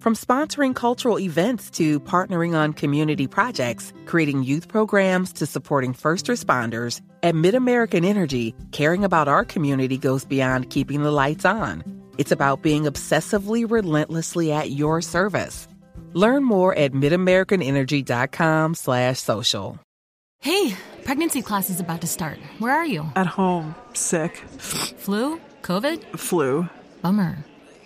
From sponsoring cultural events to partnering on community projects, creating youth programs to supporting first responders, at MidAmerican Energy, caring about our community goes beyond keeping the lights on. It's about being obsessively relentlessly at your service. Learn more at midamericanenergy.com slash social. Hey, pregnancy class is about to start. Where are you? At home, sick. Flu? COVID? Flu. Bummer.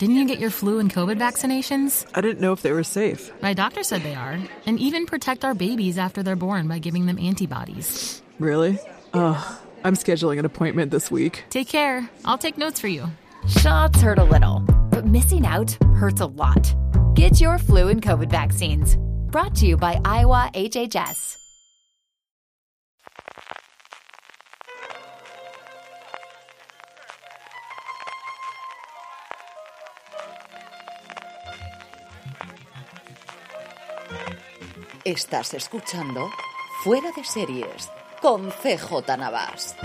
Didn't you get your flu and COVID vaccinations? I didn't know if they were safe. My doctor said they are, and even protect our babies after they're born by giving them antibodies. Really? Ugh. I'm scheduling an appointment this week. Take care. I'll take notes for you. Shots hurt a little, but missing out hurts a lot. Get your flu and COVID vaccines. Brought to you by Iowa HHS. Estás escuchando Fuera de Series con CJ Navas.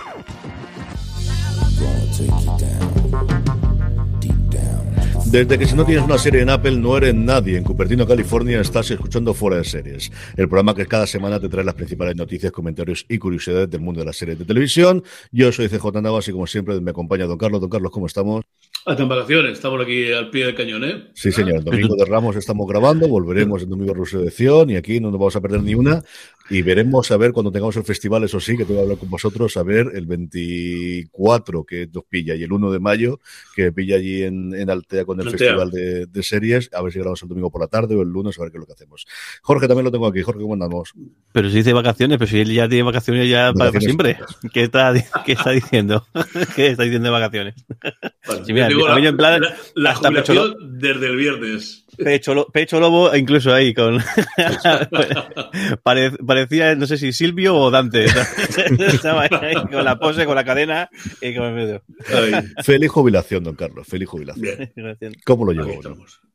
Desde que si no tienes una serie en Apple no eres nadie. En Cupertino, California, estás escuchando Fuera de Series, el programa que cada semana te trae las principales noticias, comentarios y curiosidades del mundo de las series de televisión. Yo soy CJ Navas y como siempre me acompaña Don Carlos. Don Carlos, ¿cómo estamos? Hasta en vacaciones, estamos aquí al pie del cañón, ¿eh? Sí, señor. Domingo de Ramos estamos grabando, volveremos el domingo de Resurrección y aquí no nos vamos a perder ni una. Y veremos a ver cuando tengamos el festival, eso sí, que tengo que hablar con vosotros, a ver el 24 que nos pilla y el 1 de mayo que pilla allí en, en Altea con el Altea. festival de, de series, a ver si grabamos el domingo por la tarde o el lunes, a ver qué es lo que hacemos. Jorge también lo tengo aquí. Jorge, ¿cómo andamos? Pero si dice vacaciones, pero si él ya tiene vacaciones ya para, siempre. ¿Qué está, ¿Qué está diciendo? ¿Qué está diciendo de vacaciones? Bueno, Sí, mira, yo digo a mí la, en plan, la- la hasta pecho jubilación desde el viernes. Pecho, lo- pecho lobo, incluso ahí con. Pare- parecía, no sé si Silvio o Dante. Estaba ahí con la pose, con la cadena y con el medio. Ay, Feliz jubilación, don Carlos. Feliz jubilación. bien, ¿Cómo lo llevó?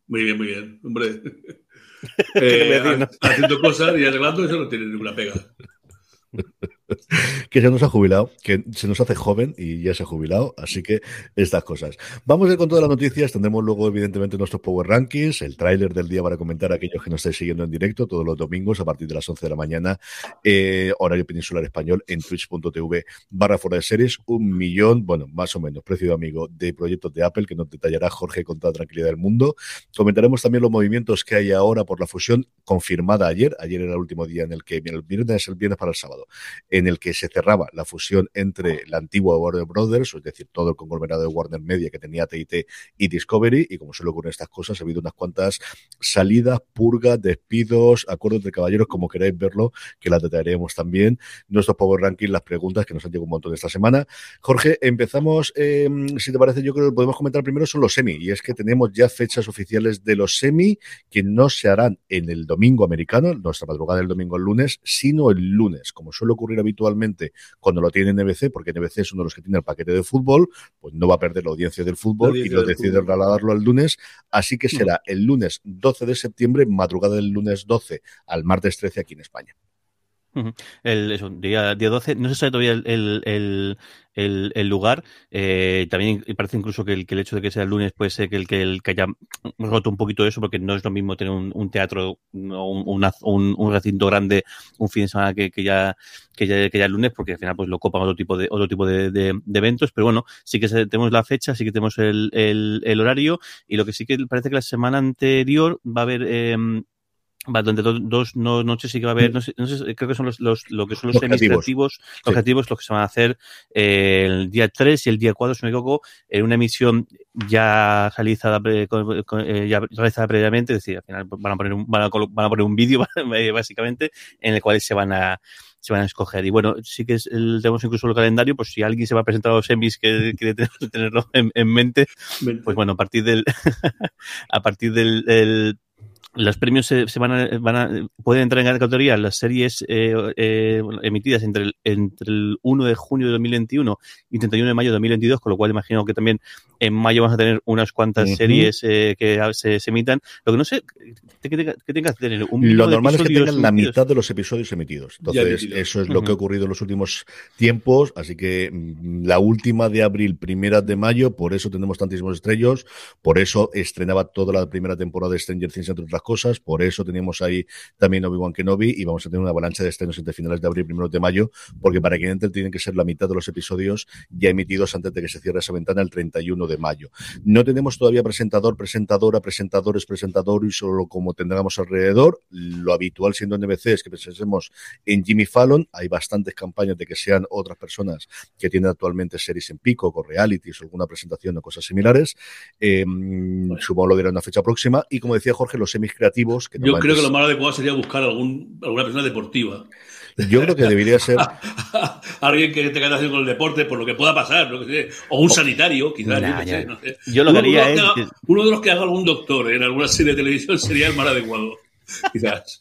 Muy bien, muy bien. Hombre. ¿Qué te voy a Eh, decir, no? haciendo cosas y arreglando, eso no tiene ninguna pega. que se nos ha jubilado, que se nos hace joven y ya se ha jubilado, así que estas cosas. Vamos a ir con todas las noticias, tendremos luego evidentemente nuestros Power Rankings, el tráiler del día para comentar a aquellos que nos estáis siguiendo en directo todos los domingos a partir de las 11 de la mañana, eh, horario peninsular español en twitch.tv barra fuera de series, un millón, bueno, más o menos, precio de amigo, de proyectos de Apple que nos detallará Jorge con toda tranquilidad del mundo. Comentaremos también los movimientos que hay ahora por la fusión confirmada ayer, ayer era el último día en el que, el viernes, el viernes para el sábado, el que se cerraba la fusión entre la antigua Warner Brothers, es decir, todo el conglomerado de Warner Media que tenía TIT y Discovery, y como suele ocurrir en estas cosas, ha habido unas cuantas salidas, purgas, despidos, acuerdos de caballeros, como queráis verlo, que las detallaremos también. Nuestros Power Ranking, las preguntas que nos han llegado un montón esta semana. Jorge, empezamos, eh, si te parece, yo creo que podemos comentar primero son los semi, y es que tenemos ya fechas oficiales de los semi que no se harán en el domingo americano, nuestra madrugada del domingo al lunes, sino el lunes, como suele ocurrir habitualmente cuando lo tiene NBC, porque NBC es uno de los que tiene el paquete de fútbol, pues no va a perder la audiencia del fútbol audiencia y lo decide trasladarlo al lunes, así que será el lunes 12 de septiembre, madrugada del lunes 12 al martes 13 aquí en España. El, eso, día, día 12, no se sabe todavía el, el, el, el- lugar. Eh, también parece incluso que el, que el hecho de que sea el lunes puede ser que el que, el que haya roto un poquito eso, porque no es lo mismo tener un, un teatro o un, un, un recinto grande un fin de semana que, que ya que ya, que ya el lunes, porque al final pues lo copan otro tipo de otro tipo de, de- de eventos. Pero bueno, sí que tenemos la fecha, sí que tenemos el, el, horario, y lo que sí que parece que la semana anterior va a haber. em, Va, donde do- dos no, noches sí que va a haber, no sé, no sé, creo que son los, los lo que son los Objetivos. Sí. objetivos, los que se van a hacer eh, el día 3 y el día 4, si me equivoco, en una emisión ya realizada, pre- con- con- eh, ya realizada previamente, es decir, al final van a poner un, van a, colo- van a poner un vídeo básicamente en el cual se van a se van a escoger. Y bueno, sí que es el, tenemos incluso el calendario, pues si alguien se va a presentar a los semis que quiere tener- tenerlo en, en mente, pues bueno, a partir del a partir del, del- los premios se, van, a, van a pueden entrar en categoría las series eh, eh, emitidas entre el, entre el 1 de junio de 2021 y 31 de mayo de 2022, con lo cual imagino que también en mayo vamos a tener unas cuantas series eh, que se, se emitan. Lo que no sé, que, que, tenga- que tengas que tener un Lo normal es que tengan la emitidos. mitad de los episodios emitidos. Entonces, eso es lo que ha ocurrido en los últimos tiempos. Así que mm, la última de abril, primera de mayo, por eso tenemos tantísimos estrellos. Por eso estrenaba toda la primera temporada de Stranger Things, entre otras cosas. Por eso teníamos ahí también Obi-Wan Kenobi y vamos a tener una avalancha de estrenos entre finales de abril y primeros de mayo, porque para que entre tienen que ser la mitad de los episodios ya emitidos antes de que se cierre esa ventana el 31 de mayo. No tenemos todavía presentador, presentadora, presentadores, presentador y solo como tendremos alrededor. Lo habitual siendo en NBC es que pensemos en Jimmy Fallon. Hay bastantes campañas de que sean otras personas que tienen actualmente series en pico, o realities, o alguna presentación o cosas similares. Eh, supongo lo dirá una fecha próxima. Y como decía Jorge, los semis creativos. Que Yo creo que lo más adecuado sería buscar algún, alguna persona deportiva. Yo creo que debería ser. Alguien que tenga relación con el deporte, por lo que pueda pasar, lo que sé. o un sanitario, quizás. Nah, yo qué ya. sé, no sé. Yo lo que Uno haría los es que haga- Uno de los que haga algún doctor en alguna serie de televisión sería el más adecuado. Quizás.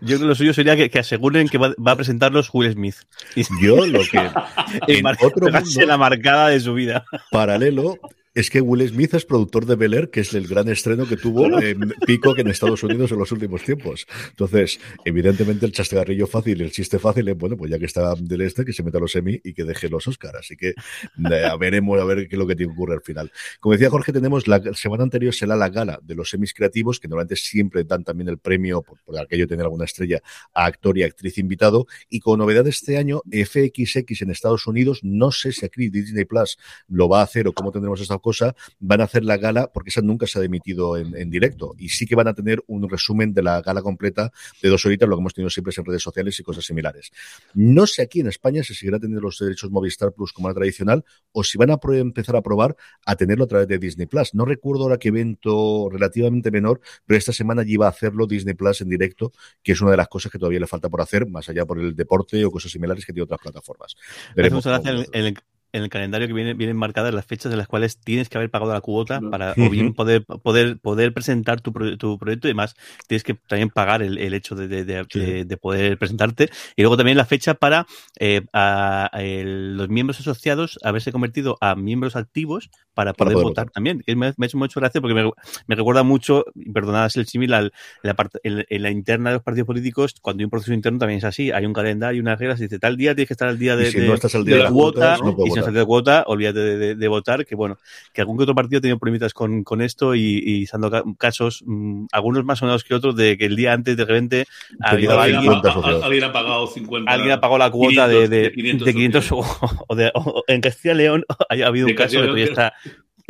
Yo creo que lo suyo sería que, que aseguren que va, va a presentarlos Will Smith. Y, Yo lo que. en otro mundo- la marcada de su vida. paralelo es que Will Smith es productor de Bel Air, que es el gran estreno que tuvo en Peacock en Estados Unidos en los últimos tiempos. Entonces, evidentemente, el chascarrillo fácil y el chiste fácil es, bueno, pues ya que está del este, que se meta a los Emmy y que deje los Oscar. Así que eh, a veremos a ver qué es lo que te ocurre al final. Como decía Jorge, tenemos la semana anterior será la gala de los Emmys creativos, que normalmente siempre dan también el premio por, por aquello de tener alguna estrella a actor y actriz invitado. Y con novedad este año, FXX en Estados Unidos, no sé si aquí Disney Plus lo va a hacer o cómo tendremos esta cosa, van a hacer la gala, porque esa nunca se ha emitido en, en directo, y sí que van a tener un resumen de la gala completa de dos horitas, lo que hemos tenido siempre en redes sociales y cosas similares. No sé aquí en España si seguirá teniendo los derechos Movistar Plus como la tradicional, o si van a empezar a probar a tenerlo a través de Disney Plus. No recuerdo ahora qué evento relativamente menor, pero esta semana ya iba a hacerlo Disney Plus en directo, que es una de las cosas que todavía le falta por hacer, más allá por el deporte o cosas similares que tiene otras plataformas. Veremos Hacemos cómo gracia en, en el, en el calendario que viene, vienen marcadas las fechas en las cuales tienes que haber pagado la cuota No. para o bien poder, poder, poder presentar tu, pro- tu proyecto y además tienes que también pagar el, el hecho de, de- de- Sí. de- de poder presentarte. Y luego también la fecha para eh, a- a el- los miembros asociados haberse convertido a miembros activos para Para poder, votar votar. también. Que me, me ha hecho mucho gracia porque me, me recuerda mucho, y perdonad el la, parte- en, en la interna de los partidos políticos, cuando hay un proceso interno también es así. Hay un calendario, unas reglas, y dice tal día tienes que estar al día de, Y si de- no estás al día de de las cuota, no y si estás de cuota, olvídate de, de- de votar, que bueno, que algún que otro partido ha tenido problemitas con, con esto y, y dado ca- casos, mm, algunos más sonados que otros, de que el día antes de repente ha habido Alguien, ha, social. a- alguien ha pagado 50. alguien ha pagado la cuota de, 500, de, de 500 de 500 o, o de, o en Castilla y León ha habido De un caso que todavía está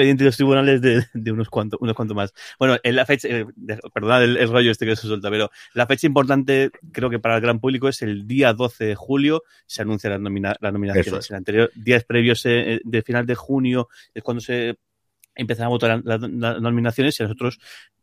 pendiente de los tribunales de, de unos cuantos unos cuantos más. Bueno, en la fecha, eh, perdonad el, el rollo este que se suelta, pero la fecha importante creo que para el gran público es el día 12 de julio se anuncian las, nomina-. Eso es. En anterior días previos eh, de final de junio es cuando se empiezan a votar las nominaciones y a nosotros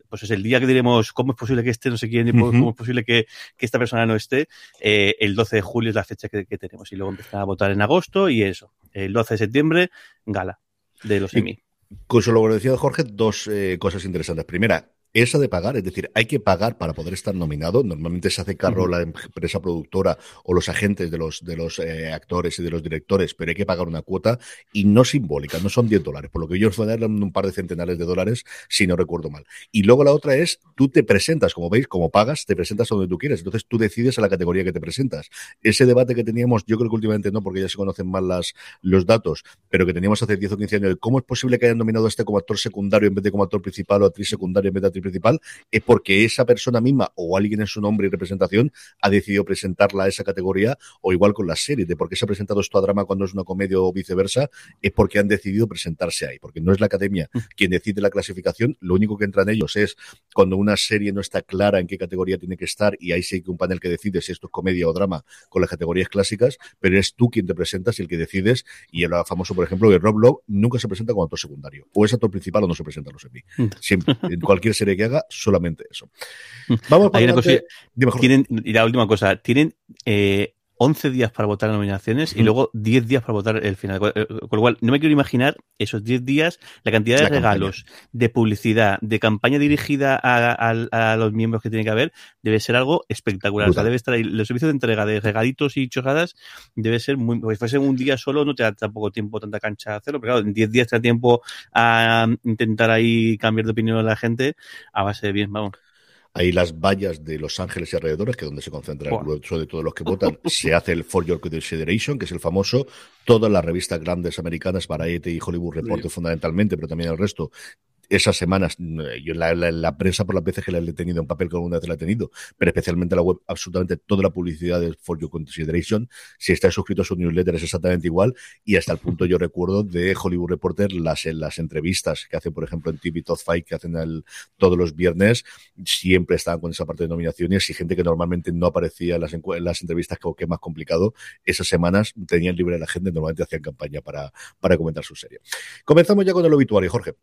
pues es el día que diremos cómo es posible que esté no sé quién cómo es posible que, que esta persona no esté. Eh, el 12 de julio es la fecha que, que tenemos y luego empiezan a votar en agosto y eso. El 12 de septiembre, gala de los Emmy. Con lo que decía Jorge, dos eh, cosas interesantes. Primera, esa de pagar, es decir, hay que pagar para poder estar nominado. Normalmente se hace cargo la empresa productora o los agentes de los, de los eh, actores y de los directores, pero hay que pagar una cuota y no simbólica, no son 10 dólares, por lo que yo os eran un par de centenares de dólares, si no recuerdo mal. Y luego la otra es, tú te presentas, como veis, como pagas, te presentas a donde tú quieres, entonces tú decides a la categoría que te presentas. Ese debate que teníamos, yo creo que últimamente no, porque ya se conocen mal las, los datos, pero que teníamos hace 10 o 15 años, de cómo es posible que hayan nominado a este como actor secundario en vez de como actor principal o actriz secundaria en vez de actriz actriz principal, es porque esa persona misma o alguien en su nombre y representación ha decidido presentarla a esa categoría, o igual con las series, de por qué se ha presentado esto a drama cuando es una comedia o viceversa, es porque han decidido presentarse ahí, porque no es la academia quien decide la clasificación, lo único que entra en ellos es cuando una serie no está clara en qué categoría tiene que estar y ahí sí que un panel que decide si esto es comedia o drama con las categorías clásicas, pero eres tú quien te presentas y el que decides, y el famoso, por ejemplo, que Rob Lowe nunca se presenta como actor secundario, o es actor principal o no se presenta en los Emmy. Mm. Siempre, en cualquier serie que haga, solamente eso. Vamos Hay una Dime. Tienen, y la última cosa, tienen eh, 11 días para votar nominaciones y luego 10 días para votar el final. Con eh, con lo cual, no me quiero imaginar esos 10 días, la cantidad de La campaña. regalos, de publicidad, de campaña dirigida a, a- a los miembros que tiene que haber, debe ser algo espectacular. O sea, debe estar ahí, los servicios de entrega de regalitos y chorradas debe ser muy. Pues fuese un día solo, no te da tampoco tiempo, tanta cancha a hacerlo, pero claro, en 10 días te da tiempo a intentar ahí cambiar de opinión a la gente a base de bien, vamos. Ahí las vallas de Los Ángeles y alrededores, que es donde se concentra el grueso de todos los que votan, se hace el For Your Consideration, que es el famoso, todas las revistas grandes americanas, Variety y Hollywood Reporter Sí. fundamentalmente, pero también el resto, esas semanas, yo la, la- prensa por las veces que la he tenido en papel, que alguna vez la he tenido, pero especialmente la web, absolutamente toda la publicidad de For Your Consideration, si estás suscrito a su newsletter es exactamente igual, y hasta el punto yo recuerdo de Hollywood Reporter las, las entrevistas que hacen, por ejemplo, en TV Top Five, que hacen el- todos los viernes, siempre estaban con esa parte de nominaciones y gente que normalmente no aparecía en las, en las entrevistas, como que es más complicado, esas semanas tenían libre la gente, normalmente hacían campaña para, para comentar su serie. Comenzamos ya con el obituario, Jorge.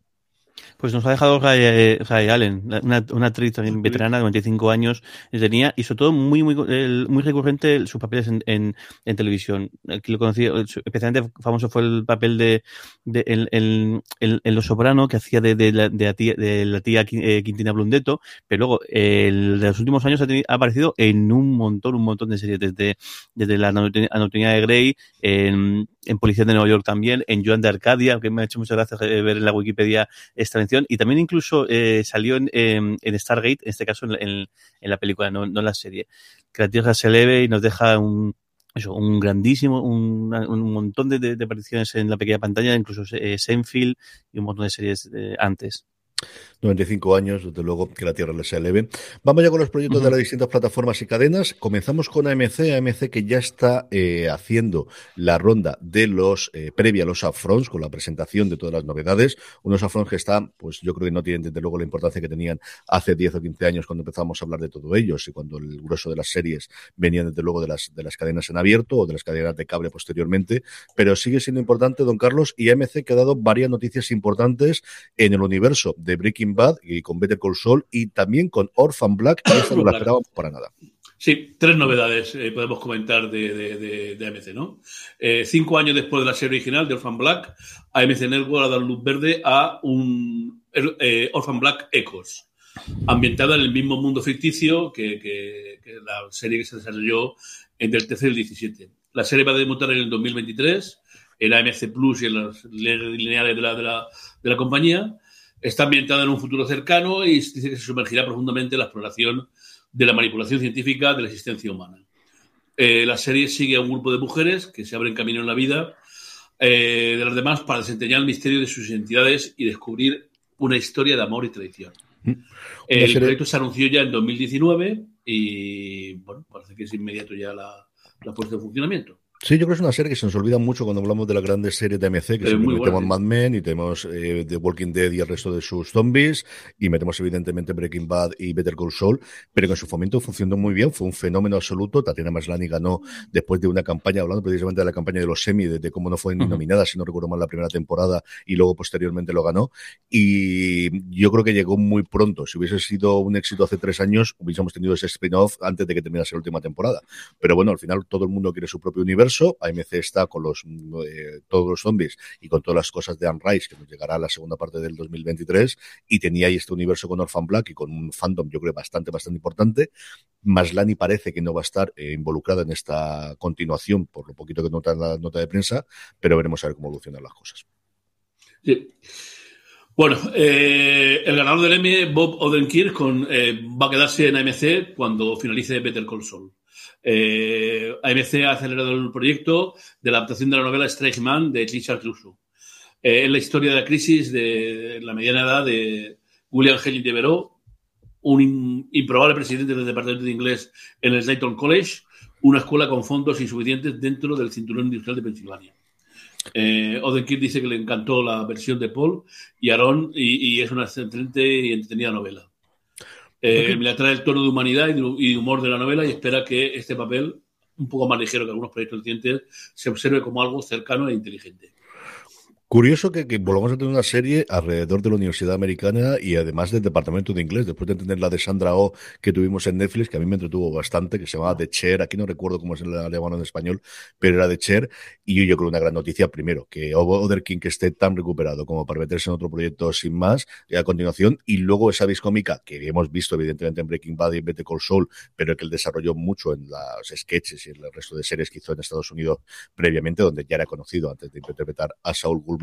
Pues nos ha dejado Ray, eh, Ray Allen, una, una actriz también veterana, de 95 años tenía, y sobre todo muy muy muy recurrente sus papeles en, en, en televisión. Aquí lo conocí, especialmente famoso fue el papel de, de en, en- en- Los Soprano, que hacía de, de la, de la tía, de la tía eh, Quintina Blundetto, pero luego el de los últimos años ha, aparecido en un montón, un montón de series, desde, desde la anatomía de Grey, en, en Policía de Nueva York también, en Joan de Arcadia, que me ha hecho muchas gracias eh, ver en la Wikipedia esta mención, y también incluso eh, salió en, en- en Stargate, en este caso en, la película, no, en la serie. Que se eleve y nos deja un, grandísimo, un, montón de, apariciones en la pequeña pantalla, incluso eh, Seinfeld y un montón de series eh, antes. 95 años, desde luego que la Tierra les sea leve. Vamos ya con los proyectos de las distintas plataformas y cadenas. Comenzamos con AMC, AMC que ya está eh, haciendo la ronda de los eh, previa a los upfronts con la presentación de todas las novedades. Unos upfronts que están, pues yo creo que no tienen desde luego la importancia que tenían hace 10 o 15 años cuando empezamos a hablar de todo ellos y cuando el grueso de las series venían desde luego de las, de las cadenas en abierto o de las cadenas de cable posteriormente, pero sigue siendo importante, don Carlos, y AMC que ha dado varias noticias importantes en el universo de Breaking Bad y con Better Call Saul y también con Orphan Black, y no la esperábamos para nada. Sí, tres novedades eh, podemos comentar de, de, de- de AMC, ¿no? Eh, cinco años después de la serie original de Orphan Black, AMC Network ha dado luz verde a un eh, Orphan Black Echoes, ambientada en el mismo mundo ficticio que, que- que la serie que se desarrolló entre el 13 y el 17. La serie va a debutar en el 2023 en AMC Plus y en las lineales de la, de la, de la compañía. Está ambientada en un futuro cercano y dice que se sumergirá profundamente en la exploración de la manipulación científica de la existencia humana. Eh, la serie sigue a un grupo de mujeres que se abren camino en la vida eh, de las demás para desentrañar el misterio de sus identidades y descubrir una historia de amor y traición. El serie- proyecto se anunció ya en 2019 y bueno, parece que es inmediato ya la, la puesta en funcionamiento. Sí, yo creo que es una serie que se nos olvida mucho cuando hablamos de las grandes series de AMC, que Es muy metemos Mad Men y tenemos eh, The Walking Dead y el resto de sus zombies, y metemos evidentemente Breaking Bad y Better Call Saul, pero que en su fomento funcionó muy bien, fue un fenómeno absoluto. Tatiana Maslany ganó después de una campaña, hablando precisamente de la campaña de los semi, de, de cómo no fue ni Ujú. nominada, si no recuerdo mal, la primera temporada, y luego posteriormente lo ganó. Y yo creo que llegó muy pronto. Si hubiese sido un éxito hace tres años, hubiésemos tenido ese spin-off antes de que terminase la última temporada. Pero bueno, al final todo el mundo quiere su propio universo. AMC está con los eh, todos los zombies y con todas las cosas de Anne Rice, que nos llegará a la segunda parte del 2023, y tenía ahí este universo con Orphan Black y con un fandom, yo creo, bastante, bastante importante. Maslany parece que no va a estar eh, involucrada en esta continuación, por lo poquito que nota la nota de prensa, pero veremos a ver cómo evolucionan las cosas. Bueno, eh, el ganador del Emmy, Bob Odenkirk, eh, va a quedarse en AMC cuando finalice Better Call Saul. Eh, AMC ha acelerado el proyecto de la adaptación de la novela Strange Man de Richard Russo. Eh, es la historia de la crisis de la mediana edad de William Henry Devereux, un improbable presidente del departamento de inglés en el Dayton College, una escuela con fondos insuficientes dentro del cinturón industrial de Pensilvania. Eh, Odenkirk dice que le encantó la versión de Paul y Aaron y, es una excelente y entretenida novela. Eh, Le atrae el tono de humanidad y de, humor de la novela y espera que este papel, un poco más ligero que algunos proyectos recientes, se observe como algo cercano e inteligente. Curioso que, volvamos a tener una serie alrededor de la Universidad Americana y además del Departamento de Inglés, después de tener la de Sandra O oh que tuvimos en Netflix, que a mí me entretuvo bastante, que se llamaba The Chair, aquí no recuerdo cómo se la llamaban en español, pero era The Chair, y yo, creo una gran noticia, primero, que Other King que esté tan recuperado como para meterse en otro proyecto sin más, y a continuación, y luego esa cómica que hemos visto evidentemente en Breaking Bad y en Better Call Saul, pero que él desarrolló mucho en los sketches y en el resto de series que hizo en Estados Unidos previamente, donde ya era conocido antes de interpretar a Saul Gould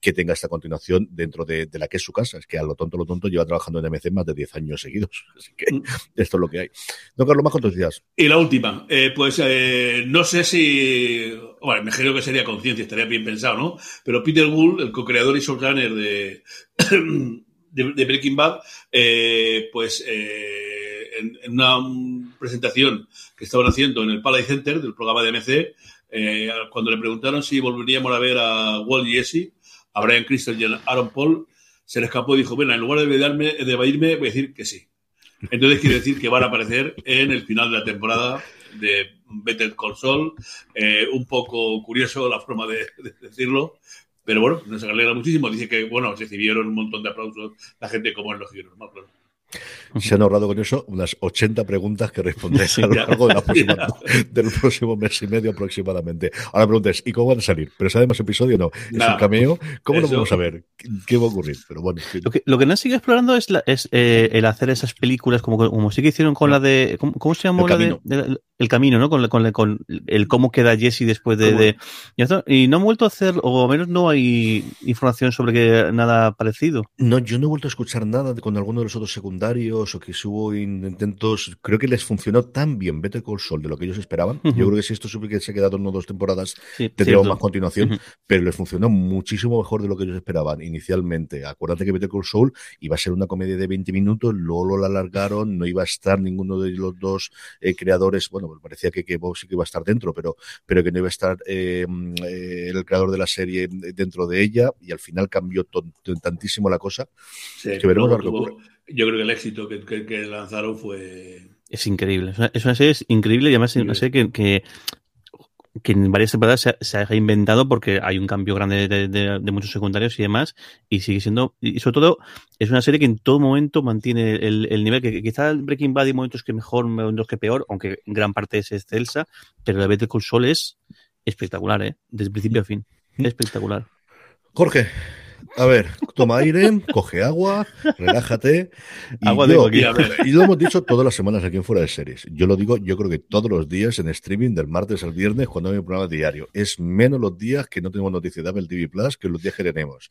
que tenga esta continuación dentro de, la que es su casa. Es que a lo tonto, lo tonto, lleva trabajando en MC más de 10 años seguidos. Así que mm. esto es lo que hay. No, Carlos, más noticias. Y la última, eh, pues eh, no sé si, bueno, me creo que sería conciencia, estaría bien pensado, ¿no? Pero Peter Gould, el co-creador y showrunner de, de, Breaking Bad, eh, pues en, en, una presentación que estaban haciendo en el Palais Center del programa de MC, cuando le preguntaron si volveríamos a ver a Walt Jesse, a Brian Crystal y a Aaron Paul, se le escapó y dijo, bueno, en lugar de, darme, de evadirme, voy a decir que sí. Entonces quiere decir que van a aparecer en el final de la temporada de Better Saul. Eh, un poco curioso la forma de, decirlo, pero bueno, nos alegra muchísimo. Dice que, bueno, recibieron un montón de aplausos la gente como en los giros, ¿no? Se han ahorrado con eso unas 80 preguntas que responder a lo largo de la del próximo mes y medio aproximadamente. Ahora preguntas, ¿y cómo van a salir? ¿Pero sabemos episodio no? ¿Es un cameo? ¿Cómo lo vamos a ver? ¿Qué va a ocurrir? Pero bueno, lo, que, lo que no sigue explorando es, es eh, el hacer esas películas como, como sí que hicieron con la de. ¿Cómo, se llamó el la de, El camino, ¿no? Con, con, con, el cómo queda Jesse después de. y no han vuelto a hacer, o al menos no hay información sobre que nada parecido. No, yo no he vuelto a escuchar nada con alguno de los otros secundarios o que hubo intentos, creo que les funcionó tan bien Better Call Saul de lo que ellos esperaban. Yo creo que si esto que se ha quedado en dos temporadas, tendríamos más continuación, pero les funcionó muchísimo mejor de lo que ellos esperaban inicialmente. Acuérdate que Better Call Saul iba a ser una comedia de 20 minutos, luego lo alargaron, no iba a estar ninguno de los dos eh, creadores, bueno, parecía que, que Bob sí que iba a estar dentro, pero, pero que no iba a estar eh, eh, el creador de la serie dentro de ella, y al final cambió tantísimo la cosa que veremos que yo creo que el éxito que, lanzaron fue... Es increíble, es una, serie increíble y además es una serie que, que, en varias temporadas se ha, reinventado porque hay un cambio grande de, muchos secundarios y demás y sigue siendo, y sobre todo es una serie que en todo momento mantiene el, nivel, que quizá el Breaking Bad hay momentos que mejor, momentos que peor, aunque en gran parte es excelsa, pero la Better Call Saul es espectacular, ¿eh? desde principio a fin, espectacular. Jorge, a ver, toma aire, coge agua, relájate. Y, agua yo, aquí, y, lo hemos dicho todas las semanas aquí en Fuera de Series. Yo lo digo, yo creo que todos los días en streaming, del martes al viernes, cuando hay un programa diario. Es menos los días que no tenemos noticias de Apple TV Plus que los días que tenemos.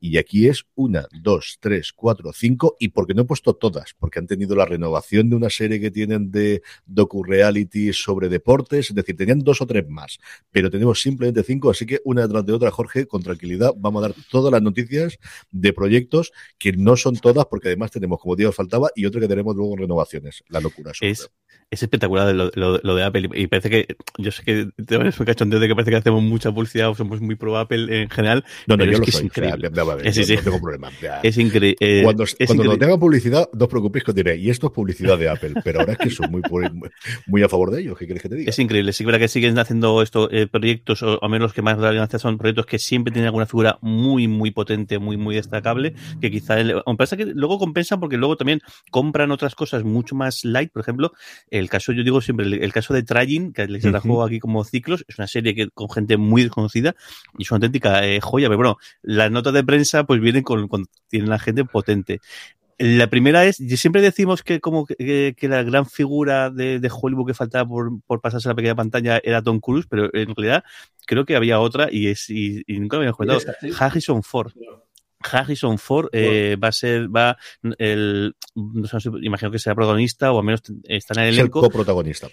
Y aquí es una, dos, tres, cuatro, cinco, y porque no he puesto todas, porque han tenido la renovación de una serie que tienen de docu-reality sobre deportes, es decir, tenían dos o tres más, pero tenemos simplemente cinco, así que una detrás de otra, Jorge, con tranquilidad, vamos a dar todas las noticias de proyectos que no son todas, porque además tenemos, como os faltaba, y otro que tenemos luego renovaciones. La locura. Es, es espectacular lo, lo, de Apple, y parece que, yo sé que te un cachondeo de que parece que hacemos mucha publicidad o somos muy pro Apple en general. No, no, yo es lo que soy. Es increíble. No tengo problema. Es, increíble. Eh, cuando cuando no tenga publicidad, no os preocupéis que os diré, y esto es publicidad de Apple, pero ahora es que soy muy, muy, a favor de ellos. ¿Qué quieres que te diga? Es increíble. Sí, verdad que siguen haciendo estos eh, proyectos, o al menos los que más hacer son proyectos que siempre tienen alguna figura muy, muy potente, muy, muy destacable, que quizá, pasa que luego compensan porque luego también compran otras cosas mucho más light. Por ejemplo, el caso, yo digo siempre, el, caso de Tragin, que les trajo aquí como ciclos, es una serie que con gente muy desconocida y es una auténtica eh, joya, pero bueno, las notas de prensa pues vienen con, con tienen la gente potente. La primera es, siempre decimos que como que, la gran figura de, Hollywood que faltaba por, por, pasarse a la pequeña pantalla era Tom Cruise, pero en realidad creo que había otra y es y, nunca me había comentado. Harrison Ford. Harrison Ford eh, va a ser, va el, imagino que será protagonista o al menos está en el elenco. Es el coprotagonista.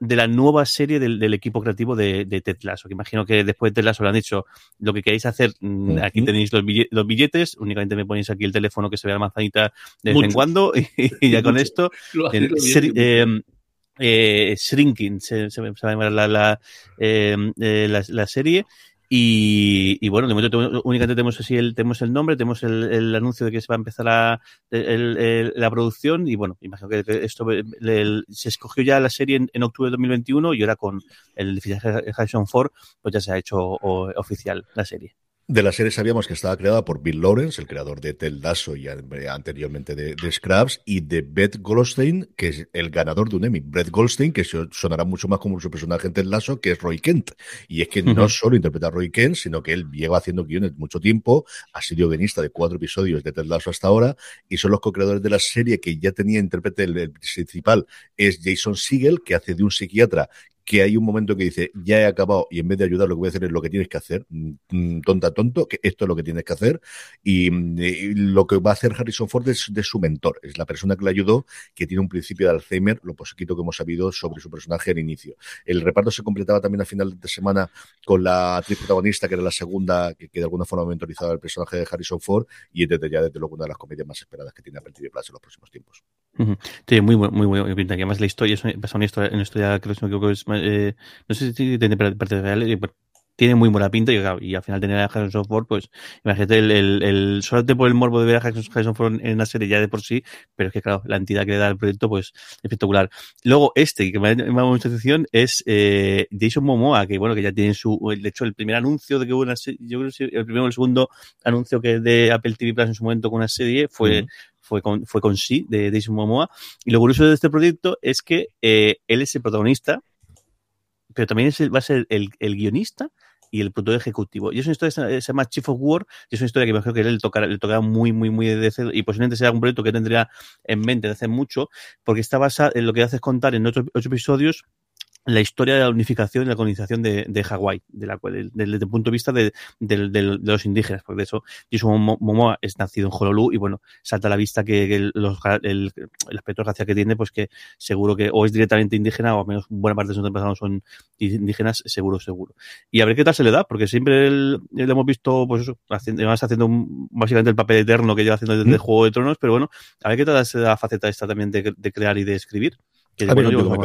De la nueva serie del, equipo creativo de, Ted Lasso, que imagino que después de Ted Lasso le han dicho lo que queréis hacer, mm, aquí tenéis los billetes, únicamente me ponéis aquí el teléfono que se vea la manzanita de vez en cuando y, ya con esto. Eh, eh, Shrinking se, se, va a llamar la, la, eh, la, la serie y, bueno, de momento únicamente tenemos así el, tenemos el nombre, tenemos el, el, anuncio de que se va a empezar a, el, la producción y bueno, imagino que esto se escogió ya la serie en, octubre de 2021 y ahora con el Harrison Ford pues ya se ha hecho oficial la serie. De la serie sabíamos que estaba creada por Bill Lawrence, el creador de Tel Dasso y anteriormente de, Scraps, y de Beth Goldstein, que es el ganador de un Emmy. Brett Goldstein, que sonará mucho más como su personaje en Tel Lasso, que es Roy Kent. Y es que no solo interpreta a Roy Kent, sino que él lleva haciendo guiones mucho tiempo, ha sido guionista de cuatro episodios de Tel Lasso hasta ahora, y son los co-creadores de la serie que ya tenía intérprete el, principal, es Jason Siegel, que hace de un psiquiatra que hay un momento que dice, ya he acabado y en vez de ayudar lo que voy a hacer es lo que tienes que hacer, mm, mm, tonta tonto, que esto es lo que tienes que hacer y, lo que va a hacer Harrison Ford es de su mentor, es la persona que le ayudó, que tiene un principio de Alzheimer, lo poquito que hemos sabido sobre su personaje al inicio. El reparto se completaba también a final de semana con la actriz protagonista, que era la segunda, que, de alguna forma mentorizaba el personaje de Harrison Ford y desde ya desde luego una de las comedias más esperadas que tiene Apple TV Plus en los próximos tiempos. Sí, muy, muy, muy. Que además la historia es una historia, una historia que es eh, no sé si tiene eh, tiene muy buena pinta y, y al final tener a Harrison Ford, pues imagínate el, el, el solamente por el morbo de ver a Harrison Ford en la serie ya de por sí, pero es que claro, la entidad que le da el proyecto, pues espectacular. Luego este, que me ha llamado mucha atención, es eh, Jason Momoa, que bueno, que ya tiene su, de hecho el primer anuncio de que hubo una serie, yo creo que el primero o el segundo anuncio que de Apple TV Plus en su momento con una serie fue, fue con, fue con sí, de Jason Momoa. Y lo curioso de este proyecto es que eh, él es el protagonista, pero también es va a ser el, el guionista y el productor ejecutivo. Y es una historia se llama Chief of War, y es una historia que imagino que él tocará, le tocará muy, muy, muy de cero, y posiblemente sea un proyecto que tendría en mente de hace mucho, porque está basado en lo que hace es contar en otros ocho episodios la historia de la unificación y la colonización de, de Hawái, de desde el punto de vista de, de, los indígenas, porque de eso Jason Momoa es nacido en Honolulu y bueno, salta a la vista que, los, el, el, aspecto racial que tiene, pues que seguro que o es directamente indígena o al menos buena parte de sus antepasados son indígenas, seguro, seguro. Y a ver qué tal se le da, porque siempre le hemos visto, pues eso, haciendo, haciendo básicamente el papel eterno que lleva haciendo desde el Juego de Tronos, pero bueno, a ver qué tal se da la faceta esta también de, de crear y de escribir.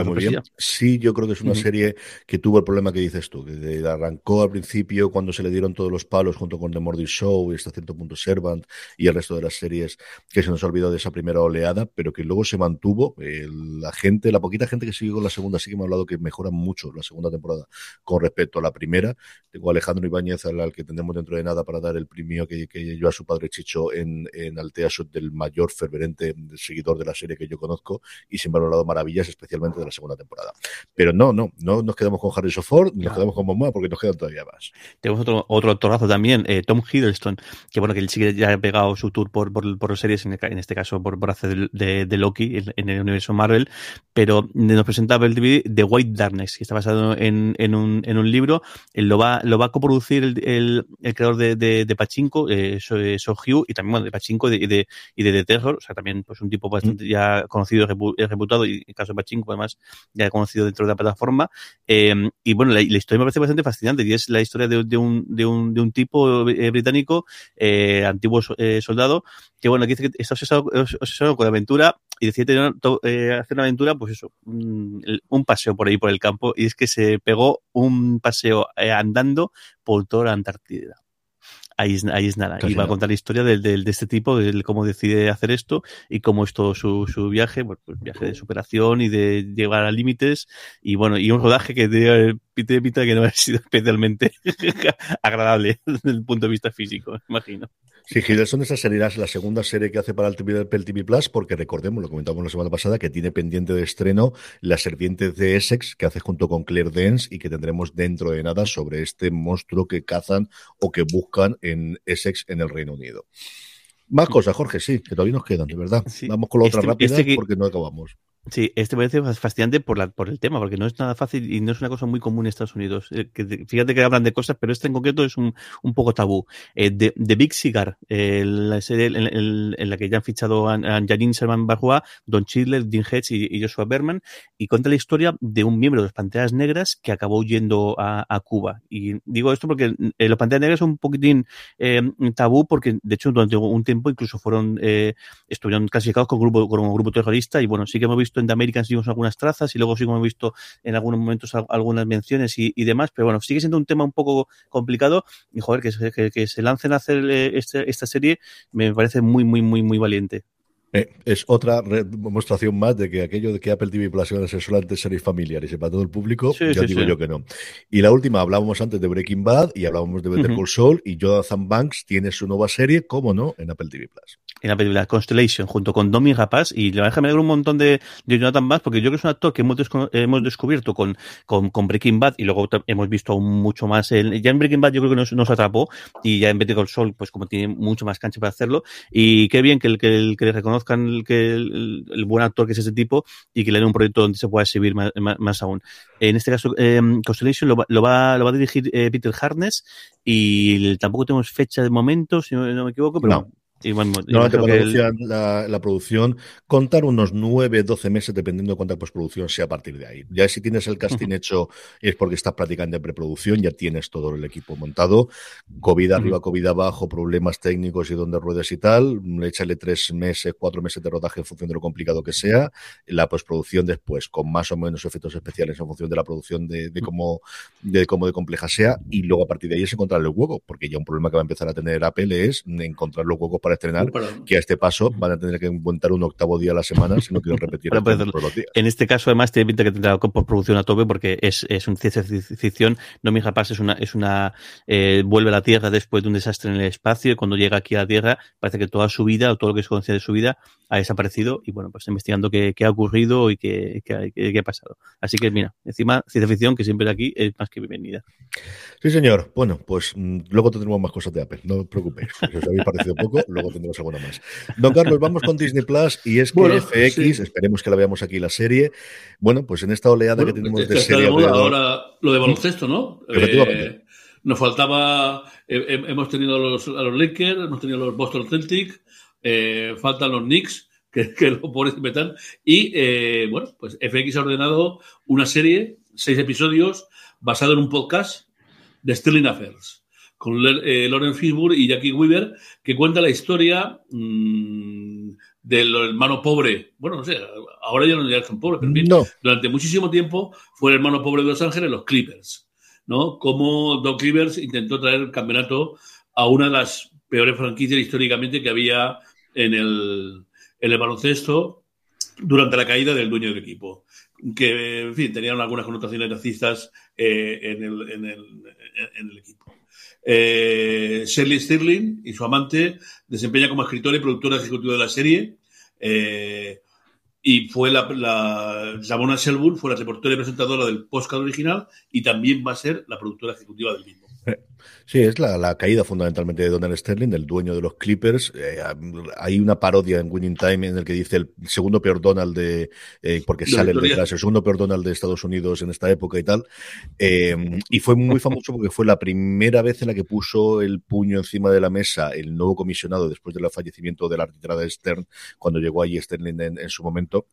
Muy bien. Sí, yo creo que es una serie que tuvo el problema que dices tú, que arrancó al principio cuando se le dieron todos los palos junto con The Mordy Show y hasta cierto punto Servant y el resto de las series que se nos ha olvidado de esa primera oleada, pero que luego se mantuvo. la gente, la poquita gente que sigue con la segunda, sí que me ha hablado que mejora mucho la segunda temporada con respecto a la primera. Tengo a Alejandro Ibáñez, al, que tendremos dentro de nada para dar el premio que, que yo a su padre Chicho en, en Altea del mayor ferverente seguidor de la serie que yo conozco y siempre ha hablado maravillas especialmente de la segunda temporada. Pero no, no, no nos quedamos con Harrison Ford, nos quedamos con Momoa porque nos quedan todavía más. Tenemos otro, otro actorazo también, eh, Tom Hiddleston, que bueno, que él sí que ya ha pegado su tour por, por, por series, en, en, este caso por, por hacer de, de, Loki en, el universo Marvel, pero nos presentaba el DVD de White Darkness, que está basado en, en, un, en un libro, él lo va, lo va a coproducir el, el, el creador de, de, de Pachinko, eh, So, eh, Hugh, y también bueno, de Pachinko y de, y de, The Terror, o sea, también pues un tipo bastante mm. ya conocido y reputado, y en caso de Pachinko además ya he conocido dentro de la plataforma. Eh, y bueno, la, historia me parece bastante fascinante y es la historia de, un, de, un, de un tipo eh, británico, eh, antiguo eh, soldado, que bueno, dice que está obsesado con la aventura y decide eh, hacer una aventura, pues eso, un, un, paseo por ahí por el campo y es que se pegó un paseo andando por toda la Antártida ahí es, ahí es nada. y va a contar la historia de, de, de, este tipo, de cómo decide hacer esto y cómo es todo su, su viaje, pues, viaje de superación y de llegar a límites y bueno, y un rodaje que tiene pinta que no ha sido especialmente agradable desde el punto de vista físico, imagino. Sí, Hiddleston, esa sería la segunda serie que hace para el TV, TV Plus, porque recordemos, lo comentamos la semana pasada, que tiene pendiente de estreno La Serpiente de Essex, que hace junto con Claire Dance y que tendremos dentro de nada sobre este monstruo que cazan o que buscan en Essex, en el Reino Unido. Más cosas, Jorge, sí, que todavía nos quedan, de verdad. Vamos con la otra este, rápida este porque no acabamos. Sí, este parece fascinante por, la, por el tema, porque no es nada fácil y no es una cosa muy común en Estados Unidos. Eh, fíjate que hablan de cosas, pero este en concreto es un, poco tabú. Eh, Big Cigar, la serie en, la que ya han fichado a, a Janine Sherman Barjoa, Don Chidler, Dean Hedge y, Joshua Berman, y cuenta la historia de un miembro de los Panteras Negras que acabó huyendo a, Cuba. Y digo esto porque eh, los Panteras Negras son un poquitín eh, tabú, porque de hecho durante un tiempo incluso fueron, estuvieron clasificados como grupo, como grupo terrorista, y bueno, sí que hemos visto en The Americans vimos algunas trazas y luego sí que hemos visto en algunos momentos algunas menciones y, demás, pero bueno, sigue siendo un tema un poco complicado y joder, que, que, que se lancen a hacer este, esta serie me parece muy, muy, muy, muy valiente. Eh, es otra demostración más de que aquello de que Apple TV Plus iban a ser solamente series familiares y para todo el público, ya digo yo que no. Y la última, hablábamos antes de Breaking Bad y hablábamos de Better Call Saul y Jonathan Banks tiene su nueva serie, ¿cómo no?, en Apple TV Plus en la película Constellation junto con Domi Rapaz y le verdad me alegro un montón de, de, Jonathan Banks porque yo creo que es un actor que hemos, hemos descubierto con, con, con, Breaking Bad y luego hemos visto aún mucho más el, ya en Breaking Bad yo creo que nos, nos atrapó y ya en Better Call Saul pues como tiene mucho más cancha para hacerlo y qué bien que, el, que, el, que le reconozcan el, que el, buen actor que es ese tipo y que le den un proyecto donde se pueda exhibir más, más, aún. En este caso eh, Constellation lo, lo, va, lo va a dirigir eh, Peter Harness y tampoco tenemos fecha de momento si no, me equivoco pero y bueno, la, la, producción, contar unos 9, 12 meses, dependiendo de cuánta postproducción sea a partir de ahí. Ya si tienes el casting hecho es porque estás prácticamente en preproducción, ya tienes todo el equipo montado. COVID arriba, COVID abajo, problemas técnicos y donde ruedas y tal. Échale tres meses, cuatro meses de rodaje en función de lo complicado que sea. La postproducción después, con más o menos efectos especiales en función de la producción de, de cómo, de cómo de compleja sea. Y luego a partir de ahí es encontrar el hueco, porque ya un problema que va a empezar a tener Apple es encontrar los huecos para estrenar, que a este paso van a tener que montar un octavo día a la semana si no quieren repetir los días. En este caso, además, tiene pinta que tendrá por producción a tope porque es, es un ciencia ficción. No mi rapaz es una, es una eh, vuelve a la Tierra después de un desastre en el espacio y cuando llega aquí a la Tierra parece que toda su vida o todo lo que se conoce de su vida ha desaparecido y bueno, pues investigando qué, qué ha ocurrido y qué, qué, qué, ha pasado. Así que mira, encima ciencia ficción que siempre aquí es más que bienvenida. Sí, señor. Bueno, pues mm, luego tendremos más cosas de Apple, no os preocupéis. Si os habéis parecido poco, luego tendremos alguna más. Don Carlos, vamos con Disney Plus y es que FX, esperemos que la veamos aquí la serie. Bueno, pues en esta oleada que tenemos de serie. ahora lo de baloncesto, ¿no? Eh, nos faltaba, eh, hemos tenido a los, a los Lakers, hemos tenido a los Boston Celtics, eh, faltan los Knicks, que, que lo ponen metal. Y bueno, pues FX ha ordenado una serie, seis episodios, basado en un podcast de Sterling Affairs con eh, Lauren Fishburne y Jackie Weaver, que cuenta la historia mmm, del hermano pobre. Bueno, no sé, ahora ya no son pobres, pero durante muchísimo tiempo fue el hermano pobre de Los Ángeles, los Clippers. ¿no? Como Doc Rivers intentó traer el campeonato a una de las peores franquicias históricamente que había en el, en el baloncesto durante la caída del dueño del equipo que, en fin, tenían algunas connotaciones racistas eh, en, el, en, el, en, el, equipo. Eh, Shirley Stirling y su amante desempeña como escritora y productora ejecutiva de la serie. Eh, y fue la, la Shelburne, fue la reportera y presentadora del podcast original y también va a ser la productora ejecutiva del mismo. Sí, es la, caída fundamentalmente de Donald Sterling, del dueño de los Clippers. Eh, hay una parodia en Winning Time en el que dice el segundo peor Donald de, eh, porque sale detrás, el segundo peor Donald de Estados Unidos en esta época y tal. Eh, y fue muy famoso porque fue la primera vez en la que puso el puño encima de la mesa el nuevo comisionado después del fallecimiento de la arbitrada Stern, cuando llegó allí Sterling en su momento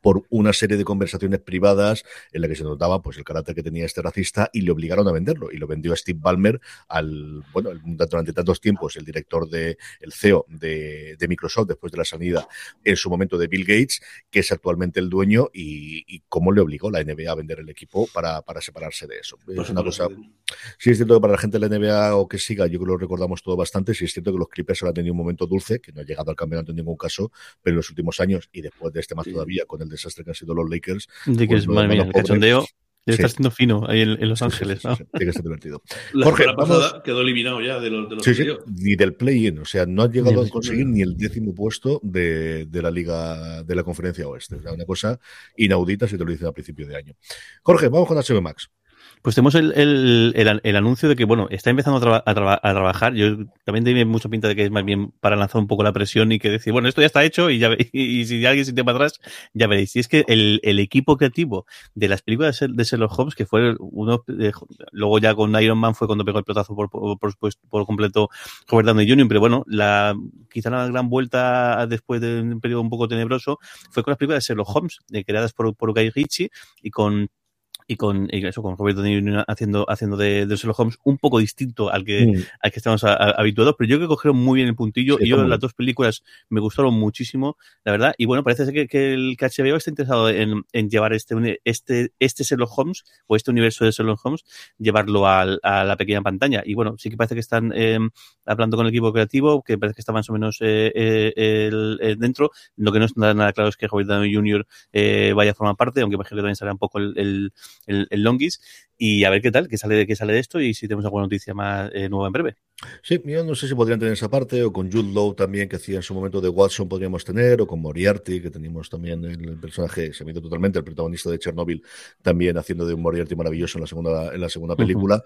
por una serie de conversaciones privadas en la que se notaba pues el carácter que tenía este racista y le obligaron a venderlo. Y lo vendió a Steve Ballmer al bueno durante tantos tiempos el director de el CEO de, Microsoft después de la salida en su momento de Bill Gates que es actualmente el dueño y, cómo le obligó la NBA a vender el equipo para, para separarse de eso. Es pues una cosa sí es cierto que para la gente de la NBA o que siga yo creo que lo recordamos todo bastante sí es cierto que los Clippers han tenido un momento dulce que no ha llegado al campeonato en ningún caso pero en los últimos años y después de este más todavía con el desastre que han sido los Lakers. De que pues, madre mía, el cachondeo está siendo fino ahí en, Los Ángeles. tiene que ser divertido. La Jorge, pasada quedó eliminado ya de los, de los Ni del play-in, o sea, no ha llegado a conseguir ni el décimo puesto de, de, la Liga de la Conferencia Oeste. O sea, una cosa inaudita si te lo dicen a principio de año. Jorge, vamos con HBO Max. Pues tenemos el, el, el, anuncio de que, bueno, está empezando a, a, trabajar. Yo también tiene mucha pinta de que es más bien para lanzar un poco la presión y que decir, bueno, esto ya está hecho y ya y, si alguien se para atrás, ya veréis. Y es que el, el equipo creativo de las películas de Sherlock Holmes, que fue uno, luego ya con Iron Man fue cuando pegó el pelotazo por, por, por, por completo Robert Downey Jr., pero bueno, la, quizá la gran vuelta después de un periodo un poco tenebroso fue con las películas de Sherlock Holmes, eh, creadas por, por Guy Ritchie y con y con y eso con Robert Downey haciendo haciendo de, de Sherlock Holmes un poco distinto al que mm. al que estamos habituados pero yo creo que cogieron muy bien el puntillo y yo las dos películas me gustaron muchísimo la verdad y bueno parece ser que, que el que HBO está interesado en, en, llevar este este este Sherlock Holmes o este universo de Sherlock Holmes llevarlo al, a la pequeña pantalla y bueno sí que parece que están eh, hablando con el equipo creativo que parece que está más o menos eh, eh, el, dentro lo que no está nada claro es que Robert Downey Jr. Eh, vaya a formar parte aunque imagino que también será un poco el, el el, el Longis y a ver qué tal, qué sale, qué sale de esto y si tenemos alguna noticia más eh, nueva en breve. Sí, yo no sé si podrían tener esa parte, o con Jude Law también, que hacía en su momento de Watson, podríamos tener, o con Moriarty, que teníamos también el, personaje, se mete totalmente, el protagonista de Chernobyl, también haciendo de un Moriarty maravilloso en la segunda, en la segunda película.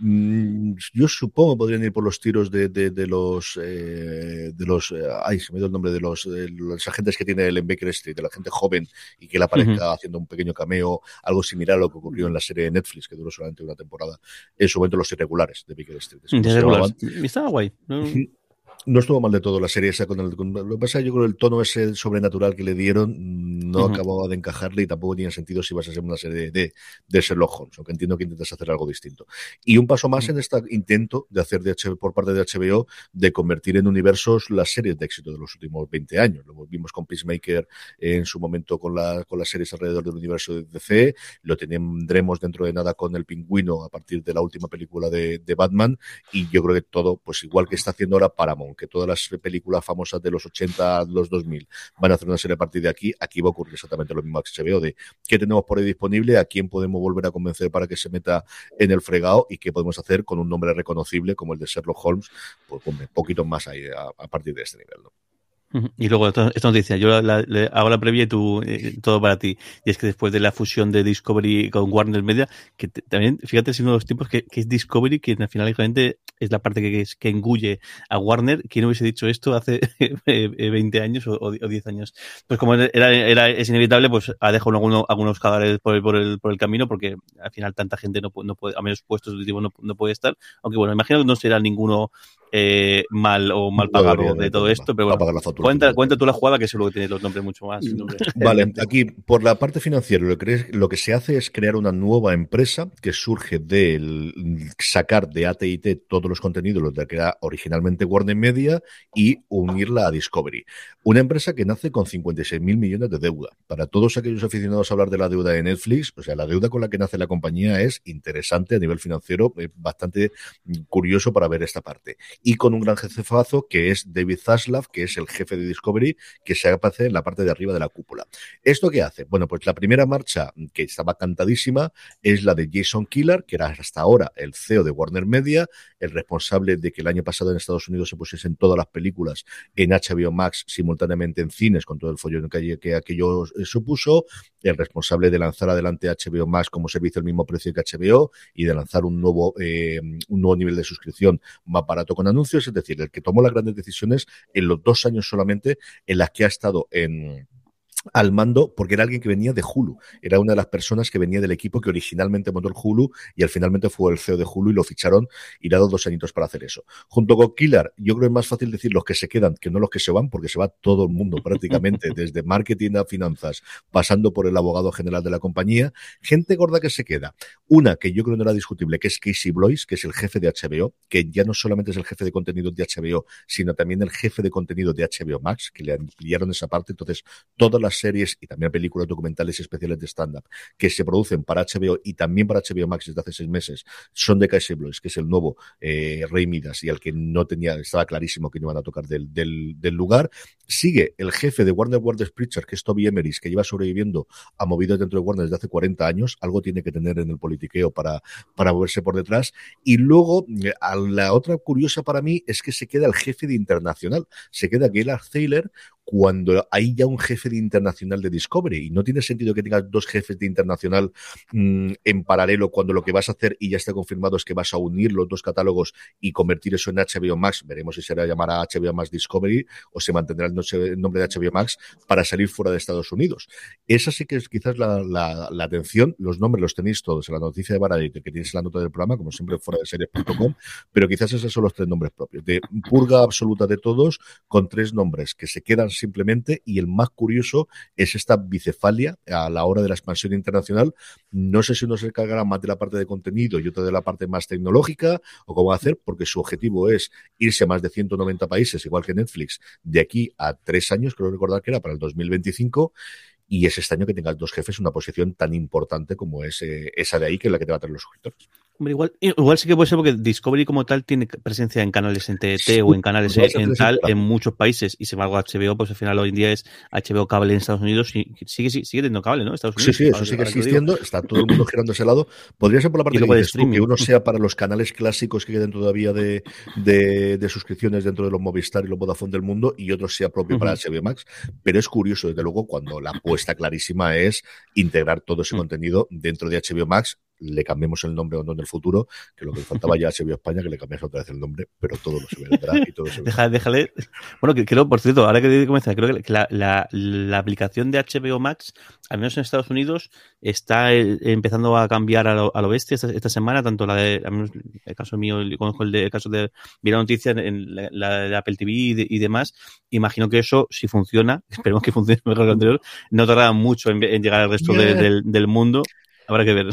Mm, yo supongo que podrían ir por los tiros de, de, los, eh, de los, eh, ay, se me dio el nombre de los, los agentes que tiene el Baker Street, de la gente joven, y que la aparezca haciendo un pequeño cameo, algo similar a lo que ocurrió en la serie de Netflix, que duró solamente una temporada, en su momento los irregulares de Baker Street. Estaba guay. ¿no? No estuvo mal de todo la serie esa con el lo que pasa yo creo que el tono ese sobrenatural que le dieron no acababa de encajarle y tampoco tenía sentido si vas a ser una serie de, de Sherlock Holmes aunque entiendo que intentas hacer algo distinto. Y un paso más en este intento de hacer de por parte de HBO de convertir en universos las series de éxito de los últimos 20 años. Lo vimos con Peacemaker en su momento con, la, con las series alrededor del universo de DC lo tendremos dentro de nada con el pingüino a partir de la última película de, de Batman y yo creo que todo pues igual que está haciendo ahora Paramount que todas las películas famosas de los 80, los 2000 van a hacer una serie a partir de aquí, aquí va a ocurrir exactamente lo mismo que se veo de qué tenemos por ahí disponible, a quién podemos volver a convencer para que se meta en el fregado y qué podemos hacer con un nombre reconocible como el de Sherlock Holmes, pues un poquito más ahí a, partir de este nivel. Y luego esta noticia, yo hago la previa y tú, eh, todo para ti. Y es que después de la fusión de Discovery con Warner Media, que también, fíjate, es uno de los tiempos que, es Discovery, que al final realmente es la parte que, que engulle a Warner. ¿Quién hubiese dicho esto hace 20 eh, años o, 10 años? Pues como era, era, es inevitable, pues ha dejado algunos, algunos cadáveres por el, por, el, por el camino, porque al final tanta gente no, no puede, a menos puestos no, no puede estar. Aunque bueno, imagino que no será ninguno eh, mal o mal pagado de todo esto, pero bueno, cuenta, cuenta tú la jugada que seguro que tiene los nombres mucho más. Vale, aquí por la parte financiera lo que, lo que se hace es crear una nueva empresa que surge de sacar de AT&T todos los contenidos, los de que era originalmente Warner Media y unirla a Discovery. Una empresa que nace con 56 mil millones de deuda. Para todos aquellos aficionados a hablar de la deuda de Netflix, o sea, la deuda con la que nace la compañía es interesante a nivel financiero, bastante curioso para ver esta parte y con un gran jefazo que es David Zaslav, que es el jefe de Discovery, que se aparece en la parte de arriba de la cúpula. ¿Esto qué hace? Bueno, pues la primera marcha que estaba cantadísima es la de Jason Killer, que era hasta ahora el CEO de Warner Media, el responsable de que el año pasado en Estados Unidos se pusiesen todas las películas en HBO Max simultáneamente en cines con todo el follón que, que aquello eh, supuso, el responsable de lanzar adelante HBO Max como servicio al mismo precio que HBO y de lanzar un nuevo, eh, un nuevo nivel de suscripción más barato con anuncios, es decir, el que tomó las grandes decisiones en los dos años solamente en las que ha estado en al mando porque era alguien que venía de Hulu. Era una de las personas que venía del equipo que originalmente montó el Hulu y al finalmente fue el CEO de Hulu y lo ficharon y le ha dado dos añitos para hacer eso. Junto con Killer, yo creo que es más fácil decir los que se quedan que no los que se van, porque se va todo el mundo prácticamente, desde marketing a finanzas, pasando por el abogado general de la compañía. Gente gorda que se queda. Una que yo creo no era discutible, que es Casey Blois, que es el jefe de HBO, que ya no solamente es el jefe de contenido de HBO, sino también el jefe de contenido de HBO Max, que le ampliaron esa parte. Entonces, todas las series y también películas documentales especiales de stand-up que se producen para HBO y también para HBO Max desde hace seis meses son de Casey Blois, que es el nuevo eh, Rey Midas y al que no tenía, estaba clarísimo que no iban a tocar del, del, lugar. sigue el jefe de Warner Brothers Pictures, que es Toby Emmerich, que lleva sobreviviendo a movidos dentro de Warner desde hace 40 años, algo tiene que tener en el politiqueo para, para moverse por detrás. Y luego, eh, la otra curiosa para mí es que se queda el jefe de internacional, se queda Gaylord Thaler cuando hay ya un jefe de internacional de Discovery y no tiene sentido que tengas dos jefes de internacional mmm, en paralelo cuando lo que vas a hacer y ya está confirmado es que vas a unir los dos catálogos y convertir eso en HBO Max. Veremos si será llamar a HBO Max Discovery o se mantendrá el nombre de HBO Max para salir fuera de Estados Unidos. Esa sí que es quizás la, atención. Los nombres los tenéis todos en la noticia de Variety que tienes en la nota del programa, como siempre fuera de series.com, pero quizás esos son los tres nombres propios. De purga absoluta de todos con tres nombres que se quedan simplemente y el más curioso es esta bicefalia a la hora de la expansión internacional. No sé si uno se encargará más de la parte de contenido y otro de la parte más tecnológica o cómo hacer, porque su objetivo es irse a más de 190 países, igual que Netflix, de aquí a tres años, creo recordar que era para el 2025 y es extraño que tengas dos jefes una posición tan importante como es eh, esa de ahí, que es la que te va a traer los suscriptores. Hombre, igual, igual sí que puede ser porque Discovery como tal tiene presencia en canales en TT sí, o en canales en, en tal en muchos países y sin embargo HBO pues al final hoy en día es HBO cable en Estados Unidos y sigue, sigue, sigue teniendo cable, ¿no? Estados Unidos, sí, sí, eso sigue existiendo, está todo el mundo girando ese lado. Podría ser por la parte de, streaming. que uno sea para los canales clásicos que queden todavía de, de, de, suscripciones dentro de los Movistar y los Vodafone del mundo y otro sea propio uh -huh. para HBO Max, pero es curioso desde luego cuando la apuesta clarísima es integrar todo ese uh -huh. contenido dentro de HBO Max le cambiemos el nombre o no en el futuro, que lo que faltaba ya se vio España, que le cambiase otra vez el nombre, pero todo lo se vendrá y todo se Deja, déjale. Bueno, que creo, por cierto, ahora que comenzar, creo que la, la, la, aplicación de HBO Max, al menos en Estados Unidos, está eh, empezando a cambiar a lo, a lo bestia esta, esta, semana, tanto la de, al menos el caso mío, conozco el, de, el caso de vi la noticia en la, la de Apple TV y, de, y, demás. Imagino que eso, si funciona, esperemos que funcione mejor que lo anterior, no tardará mucho en, en llegar al resto yeah. de, del, del mundo habrá que ver.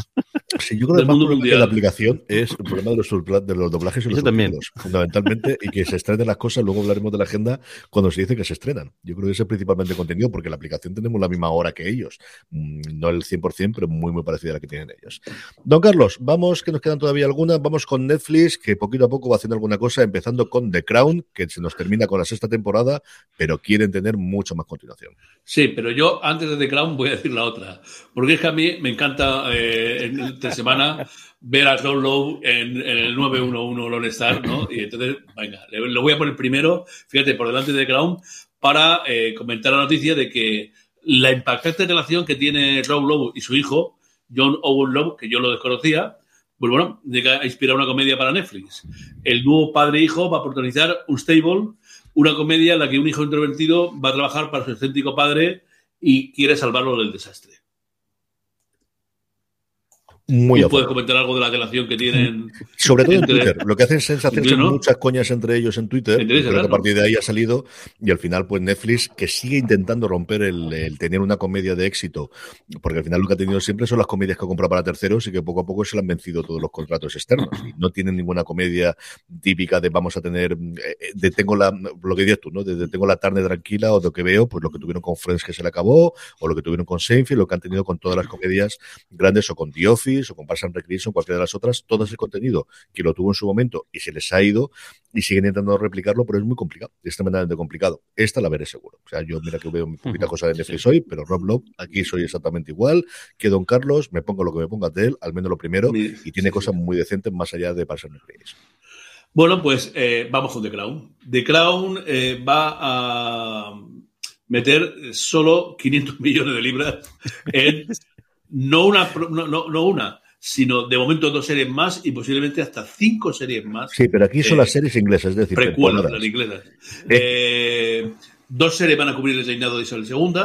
Sí, yo creo que el problema de la aplicación es el problema de los, de los doblajes y los subtítulos, fundamentalmente, y que se estrenen las cosas, luego hablaremos de la agenda cuando se dice que se estrenan. Yo creo que ese es principalmente contenido, porque la aplicación tenemos la misma hora que ellos. Mm, no el 100%, pero muy, muy parecida a la que tienen ellos. Don Carlos, vamos, que nos quedan todavía algunas. Vamos con Netflix, que poquito a poco va haciendo alguna cosa, empezando con The Crown, que se nos termina con la sexta temporada, pero quieren tener mucho más continuación. Sí, pero yo antes de The Crown voy a decir la otra, porque es que a mí me encanta eh, semana ver a Rob Lowe en, en, el 911 Lone Star, ¿no? Y entonces, venga, lo voy a poner primero, fíjate, por delante de Crown, para eh, comentar la noticia de que la impactante relación que tiene Rob Lowe y su hijo, John Owen Lowe, que yo lo desconocía, pues bueno, llega a inspirar una comedia para Netflix. El nuevo padre-hijo va a protagonizar un stable, una comedia en la que un hijo introvertido va a trabajar para su excéntrico padre y quiere salvarlo del desastre. Muy ¿Tú puedes comentar algo de la relación que tienen? Sobre todo entre... en Twitter. Lo que hacen es hacerse ¿no? muchas coñas entre ellos en Twitter. Pero que a partir de ahí ha salido y al final, pues Netflix, que sigue intentando romper el, el, tener una comedia de éxito, porque al final lo que ha tenido siempre son las comedias que ha comprado para terceros y que poco a poco se le han vencido todos los contratos externos. Y no tienen ninguna comedia típica de vamos a tener, eh, de tengo la, lo que dices tú, ¿no? De, de tengo la tarde tranquila o de lo que veo, pues lo que tuvieron con Friends que se le acabó, o lo que tuvieron con Seinfeld, lo que han tenido con todas las comedias grandes o con The Office o con Parks and Recreation, cualquiera de las otras, todo ese contenido que lo tuvo en su momento y se les ha ido y siguen intentando replicarlo, pero es muy complicado, es tremendamente complicado. Esta la veré seguro. O sea, yo mira que veo mi poquita cosa de Netflix sí. hoy, pero Rob Love, aquí soy exactamente igual que Don Carlos, me pongo lo que me ponga de él, al menos lo primero, y tiene cosas muy decentes más allá de Parks and Recreation. Bueno, pues eh, vamos con The Crown. The Crown eh, va a meter solo 500 millones de libras en no una, no, no, no una, sino de momento dos series más y posiblemente hasta cinco series más. Sí, pero aquí son eh, las series inglesas, es decir, precuelas, las inglesas. Eh, dos series van a cubrir el reinado de Isabel II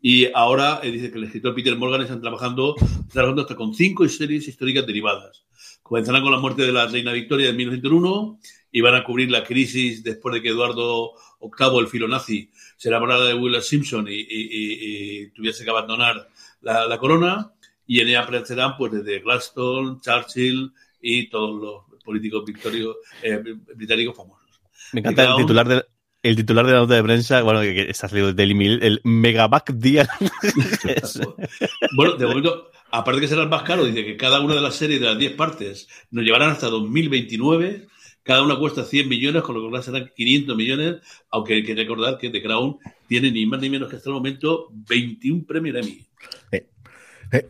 y ahora eh, dice que el escritor Peter Morgan están trabajando, trabajando hasta con cinco series históricas derivadas. Comenzarán con la muerte de la reina Victoria en 1901 y van a cubrir la crisis después de que Eduardo VIII, el filonazi, se enamorara de Will Simpson y, y, y, y tuviese que abandonar la, la corona y en ella aparecerán pues desde Gladstone, Churchill y todos los políticos victorios, eh, británicos famosos. Me encanta el titular de, el titular de la nota de prensa, bueno, que está salido del Daily Mail, el Megaback Día. bueno, de momento, aparte que será el más caro, dice que cada una de las series de las 10 partes nos llevarán hasta 2029 Cada una cuesta 100 millones, con lo que serán 500 millones, aunque hay que recordar que The Crown tiene ni más ni menos que hasta el momento 21 premios Emmy. Eh, eh,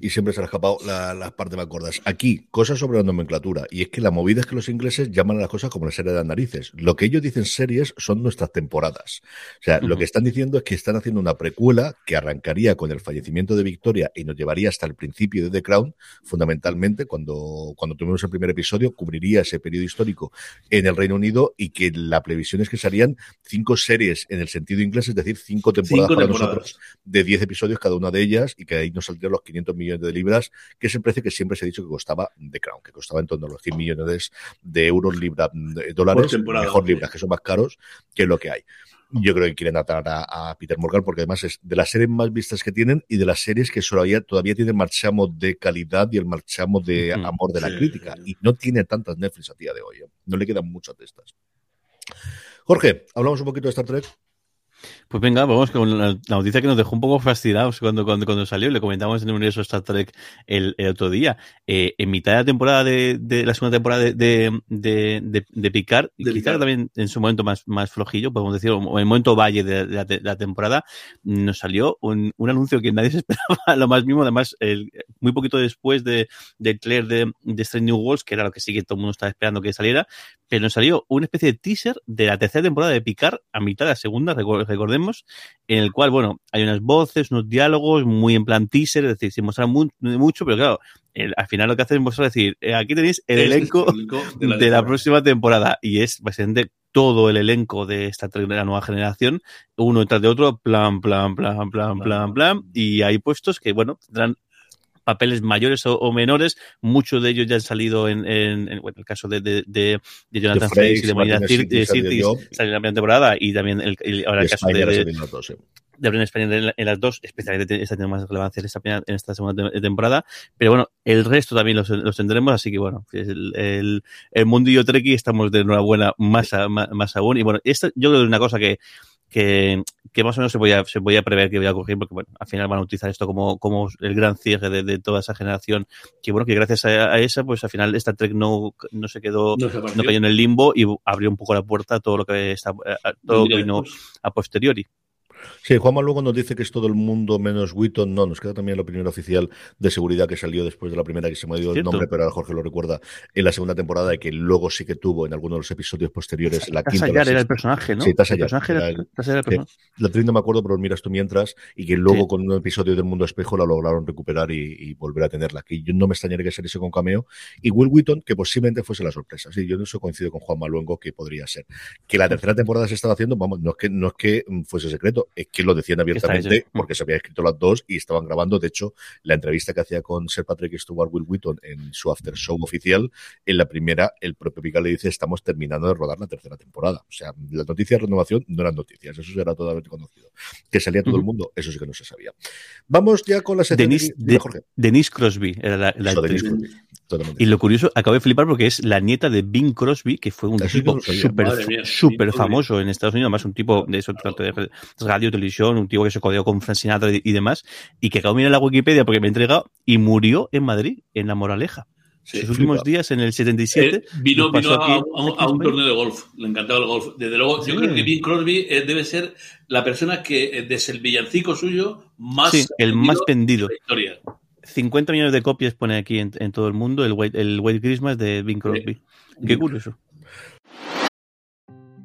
y siempre se le ha escapado las la partes más gordas. Aquí, cosas sobre la nomenclatura. Y es que la movida es que los ingleses llaman a las cosas como la serie de las narices. Lo que ellos dicen series son nuestras temporadas. O sea, lo que están diciendo es que están haciendo una precuela que arrancaría con el fallecimiento de Victoria y nos llevaría hasta el principio de The Crown, fundamentalmente, cuando, cuando tuvimos el primer episodio, cubriría ese periodo histórico en el Reino Unido y que la previsión es que serían cinco series en el sentido inglés, es decir, cinco temporadas Cinco para temporadas. nosotros de 10 episodios cada una de ellas y que ahí nos saldrían los 500 millones de libras, que es el precio que siempre se ha dicho que costaba The Crown, que costaba en torno a los 100 millones de euros, libra, de dólares, Por temporada. mejor libras, que son más caros que lo que hay. Yo creo que quieren atar a, a Peter Morgan porque además es de las series más vistas que tienen y de las series que todavía, todavía tienen marchamo de calidad y el marchamo de amor de la Sí, crítica. sí. Y no tiene tantas Netflix a día de hoy. ¿eh? No le quedan muchas de estas. Jorge, hablamos un poquito de Star Trek. Pues venga, vamos con la, la noticia que nos dejó un poco fascinados cuando, cuando, cuando salió. Le comentamos en el universo Star Trek el, el otro día. Eh, en mitad de la temporada de, de la segunda temporada de, de, de, de, de Picard, De quizá Picard. también en su momento más, más flojillo, podemos decir, o en el momento valle de, la, de la temporada, nos salió un, un anuncio que nadie se esperaba, lo más mismo, además, el, muy poquito después de, del trailer de, de Strange New Worlds, que era lo que sí que todo el mundo estaba esperando que saliera, pero nos salió una especie de teaser de la tercera temporada de Picard a mitad de la segunda, recor- recordemos, en el cual, bueno, hay unas voces, unos diálogos muy en plan teaser, es decir, sin mostrar mu- mucho, pero claro, el- al final lo que hacen es mostrar, decir, eh, aquí tenéis el Es elenco elenco de la, próxima temporada y es básicamente todo el elenco de esta Trek de la nueva generación, uno detrás de otro, plan, plan, plan, plan, plan, plan, y hay puestos que, bueno, tendrán papeles mayores o, o menores, muchos de ellos ya han salido en, en, en, bueno, el caso de, de, de, de Jonathan Frakes y de Marina Sirtis salió en la primera temporada y también el, el- ahora el caso de, de, Bren Spanier en, la- en las dos, especialmente esta tiene más relevancia en esta, primera- en esta segunda te- temporada, pero bueno, el resto también los, los tendremos, así que bueno, el, el, el mundillo Treki estamos de enhorabuena más, a- más, aún, y bueno, esta yo creo que es una cosa que, que, que más o menos se podía, se podía prever que iba a ocurrir, porque bueno, al final van a utilizar esto como, como el gran cierre de, de toda esa generación, que bueno, que gracias a, a esa, pues al final esta Trek no, no se quedó, No se no cayó en el limbo y abrió un poco la puerta a todo lo que está, a todo lo que vino después. a posteriori. Sí, Juanma luego nos dice que es todo el mundo menos Witton. No, nos queda también la opinión oficial de seguridad que salió después de la primera, que se me ha ido el nombre, pero ahora Jorge lo recuerda, en la segunda temporada, y que luego sí que tuvo en algunos de los episodios posteriores la quinta. Tasayar era el personaje, ¿no? Sí, Tasayar, El personaje. La actriz no me acuerdo, pero miras tú mientras, y que luego Sí. con un episodio del Mundo Espejo la lograron recuperar y, y volver a tenerla aquí. Yo no me extrañaría que saliese con cameo. Y Will Wheaton, que posiblemente fuese la sorpresa. Sí, yo en eso coincido con Juan Maluengo que podría ser. Que la tercera temporada se estaba haciendo, vamos, no es que, no es que mm, fuese secreto, es que lo decían abiertamente hecho. porque se habían escrito las dos y estaban grabando. De hecho, la entrevista que hacía con Sir Patrick Stewart Will Wheaton en su after show oficial, en la primera, el propio Picard le dice, estamos terminando de rodar la tercera temporada. O sea, las noticias de renovación no eran noticias, eso era totalmente conocido. Que salía todo el mundo, eso sí que no se sabía. Vamos ya con la sección Denise, de- Jorge. Denise Crosby era la, la Eso, actriz. Denise Crosby, totalmente. Y lo curioso, acabo de flipar porque es la nieta de Bing Crosby, que fue un tipo súper famoso en Estados Unidos, además un tipo de eso, tanto de radio, televisión, un tipo que se codeó con Frank Sinatra y, y demás, y que acabo de mirar la Wikipedia porque me he entregado y murió en Madrid, en La Moraleja. Sí, Sus últimos flipa. días, en el 77, Eh, vino vino aquí- a, un- a torneo de golf. Le encantaba el golf. Desde luego, Sí. yo creo que Bing Crosby eh, debe ser la persona que, eh, desde el villancico suyo, más. Sí, el más vendido. de la historia. 50 millones de copias pone aquí en, en todo el mundo el White, el White Christmas de Bing Crosby. Qué curioso.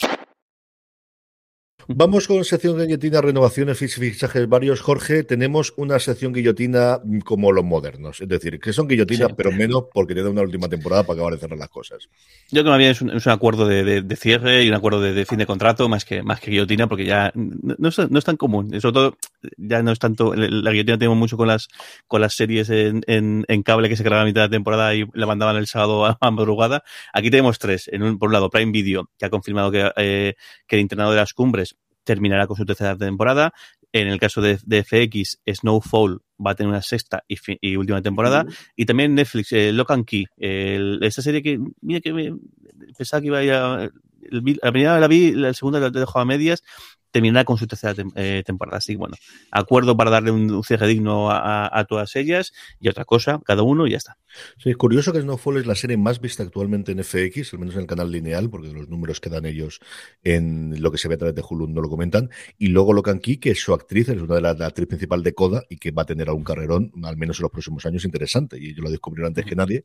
Bye. Vamos con sección guillotina, renovaciones, fich- fichajes varios. Jorge, tenemos una sección guillotina mm, como los modernos, es decir, que son guillotinas, Sí. pero menos porque le da una última temporada para acabar de cerrar las cosas. Yo creo que bien es un, es un acuerdo de, de- de cierre y un acuerdo de, de fin de contrato más que, más que guillotina, porque ya no, no es, no es tan común. Sobre todo, ya no es tanto. La guillotina tenemos mucho con las, con las series en, en, en cable que se grababan a mitad de temporada y la mandaban el sábado a, a madrugada. Aquí tenemos tres. En un, por un lado, Prime Video, que ha confirmado que, eh, que el internado de las cumbres terminará con su tercera temporada. En el caso de, de FX, Snowfall va a tener una sexta y, fi- y última temporada. Y también Netflix, eh, Lock and Key, esa serie que, mira que me, pensaba que iba a ir a, la primera la vi, la segunda la dejó a medias, terminará con su tercera tem- eh, temporada. Así que bueno, acuerdo para darle un, un cierre digno a, a- a todas ellas y otra cosa, cada uno y ya está. Sí, es curioso que Snowfall es la serie más vista actualmente en FX, al menos en el canal lineal, porque los números que dan ellos en lo que se ve a través de Hulu no lo comentan. Y luego Locan Key, que es su actriz, es una de las la actriz principal de Coda y que va a tener algún carrerón, al menos en los próximos años, interesante. Y ellos lo descubrieron antes que nadie,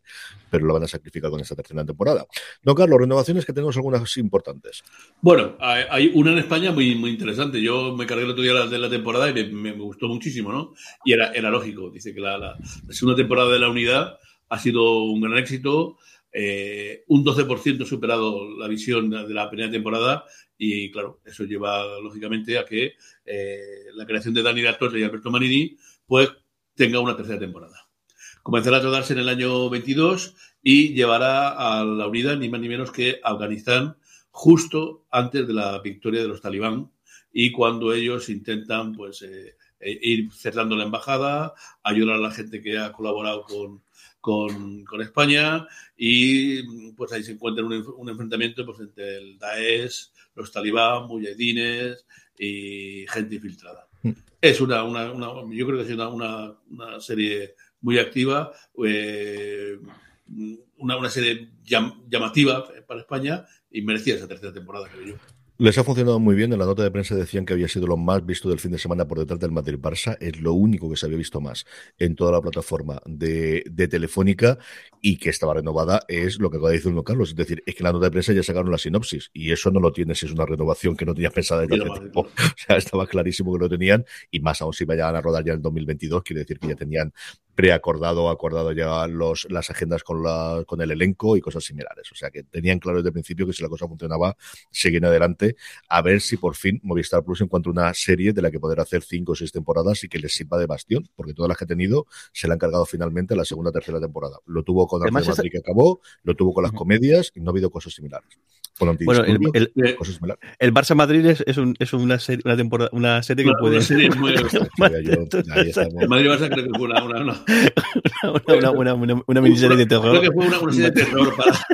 pero lo van a sacrificar con esta tercera temporada. Don Carlos, renovaciones que tenemos algunas importantes. Bueno, hay, hay una en España muy, muy interesante. Yo me cargué el otro día de la temporada y me, gustó muchísimo, ¿no? Y era, era lógico. Dice que la, la- la segunda temporada de la unidad ha sido un gran éxito. eh, un 12% superado la visión de la primera temporada y claro, eso lleva lógicamente a que eh, la creación de Dani Torre y Alberto Manini pues tenga una tercera temporada. Comenzará a rodarse en el año 22 y llevará a la unidad ni más ni menos que Afganistán justo antes de la victoria de los talibán y cuando ellos intentan pues eh, eh, ir cerrando la embajada, ayudar a la gente que ha colaborado con, con, con España y pues ahí se encuentra un, enf- un enfrentamiento pues, entre el Daesh, los talibán, mujahidines y gente infiltrada. Es una, una, una- yo creo que es una, una, una serie muy activa, eh, una, una serie llam- llamativa para España y merecía esa tercera temporada, creo yo. Les ha funcionado muy bien. En la nota de prensa decían que había sido lo más visto del fin de semana por detrás del Madrid-Barça. Es lo único que se había visto más en toda la plataforma de, de Telefónica y que estaba renovada es lo que acaba de decir uno Carlos. Es decir, es que en la nota de prensa ya sacaron la sinopsis y eso no lo tienes. Es una renovación que no tenías pensada desde hace tiempo. O sea, estaba clarísimo que lo tenían y más aún si vayan a rodar ya en 2022. Quiere decir que ya tenían preacordado o acordado ya los, las agendas con, la, con el elenco y cosas similares. O sea que tenían claro desde el principio que si la cosa funcionaba, seguían adelante. A ver si por fin Movistar Plus encuentra una serie de la que poder hacer cinco o seis temporadas y que les sirva de bastión, porque todas las que ha tenido se la han cargado finalmente a la segunda o tercera temporada. Lo tuvo con Arte Además, de esa- Madrid que acabó, lo tuvo con las comedias y no ha habido cosas similares. Bueno, el, el, el Barça Madrid es, es, un- es una, serie, una, temporada, una serie que Una- puede. una serie muy-. El Madrid Barça creo que fue una, una, una- una, una, una, una miniserie de terror. Creo que fue una, una serie de terror para.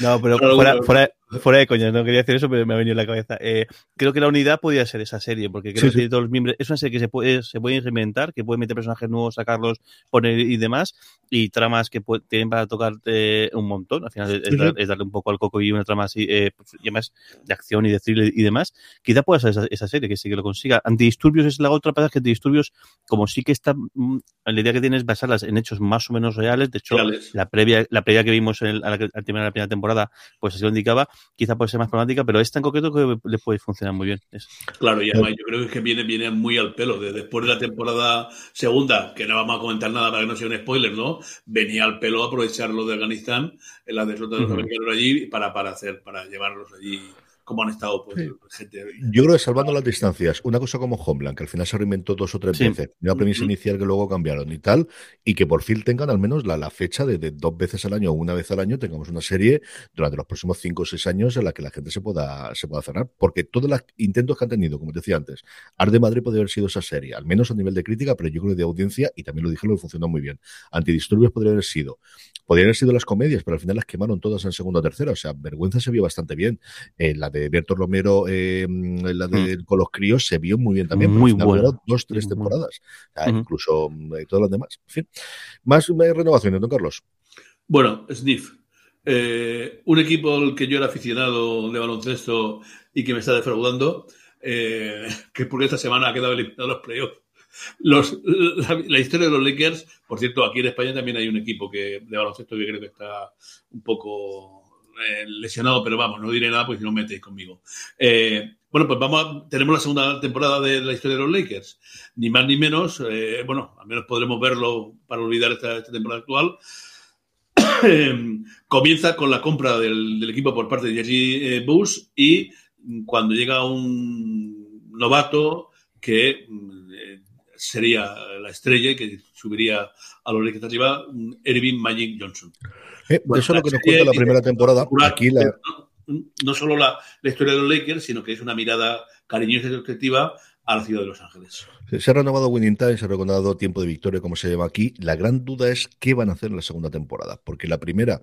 No, pero Claro, fuera, bueno. fuera, fuera de coña, no quería decir eso, pero me ha venido en la cabeza. Eh, creo que la unidad podría ser esa serie, porque creo Sí, que sí. tiene todos los miembros. Es una serie que se puede, se puede reinventar, que puede meter personajes nuevos, sacarlos, poner y demás, y tramas que pu- tienen para tocar eh, un montón. Al final es, Sí, dar- es darle un poco al coco y una trama así, eh, pues, y además de acción y de thriller y demás. Quizá pueda ser esa, esa serie que sí que lo consiga. Antidisturbios es la otra, pasa que Antidisturbios, como sí que está, mm, la idea que tiene es basarlas en hechos más o menos reales. De hecho, Reales. la previa, la previa que vimos en el- a la, que- al terminar la primera temporada, pues así lo indicaba, quizá puede ser más problemática, pero esta en concreto que le puede funcionar muy bien. Es- Claro, y además yo creo que viene, viene muy al pelo. De después de la temporada segunda, que no vamos a comentar nada para que no sea un spoiler, ¿no? Venía al pelo aprovechar lo de Afganistán, en la derrota de los Ujú. americanos allí, para, para hacer, para llevarlos allí como han estado pues, gente. Yo creo que salvando las distancias, una cosa como Homeland, que al final se reinventó dos o tres Sí. veces, una premisa inicial que luego cambiaron y tal, y que por fin tengan al menos la, la fecha de, de dos veces al año o una vez al año, tengamos una serie durante los próximos cinco o seis años en la que la gente se pueda, se pueda cerrar. Porque todos los intentos que han tenido, como te decía antes, Art de Madrid podría haber sido esa serie, al menos a nivel de crítica, pero yo creo que de audiencia, y también lo dije, lo funcionó muy bien. Antidisturbios podría haber sido. Podrían haber sido las comedias, pero al final las quemaron todas en segunda o tercera. O sea, Vergüenza se vio bastante bien. Eh, la de Berto Romero, eh, la de con los críos, se vio muy bien también. Muy duraron dos, tres temporadas. Incluso mm, eh, todas las demás. En fin. Más eh, renovaciones, don Carlos. Bueno, Sniff. Eh, un equipo al que yo era aficionado de baloncesto y que me está defraudando, eh, que porque esta semana ha quedado eliminado los playoffs. Los, la, la historia de los Lakers, por cierto, aquí en España también hay un equipo que, de baloncesto que creo que está un poco eh, lesionado, pero vamos, no diré nada porque si no me metéis conmigo. Eh, Bueno, pues vamos a- tenemos la segunda temporada de la historia de los Lakers. Ni más ni menos, eh, bueno, al menos podremos verlo para olvidar esta, temporada actual. Comienza con la compra del, equipo por parte de eh, Bush y cuando llega un novato que mm, sería la estrella que subiría a los Lakers arriba, mm, Irving Magic Johnson. Eh, Bueno, eso es lo que nos cuenta la primera temporada. Aquí la, no, no solo la, la historia de los Lakers, sino que es una mirada cariñosa y objetiva a la ciudad de Los Ángeles. Se ha renovado Winning Time, se ha renovado Tiempo de Victoria, como se llama aquí. La gran duda es qué van a hacer en la segunda temporada, porque la primera,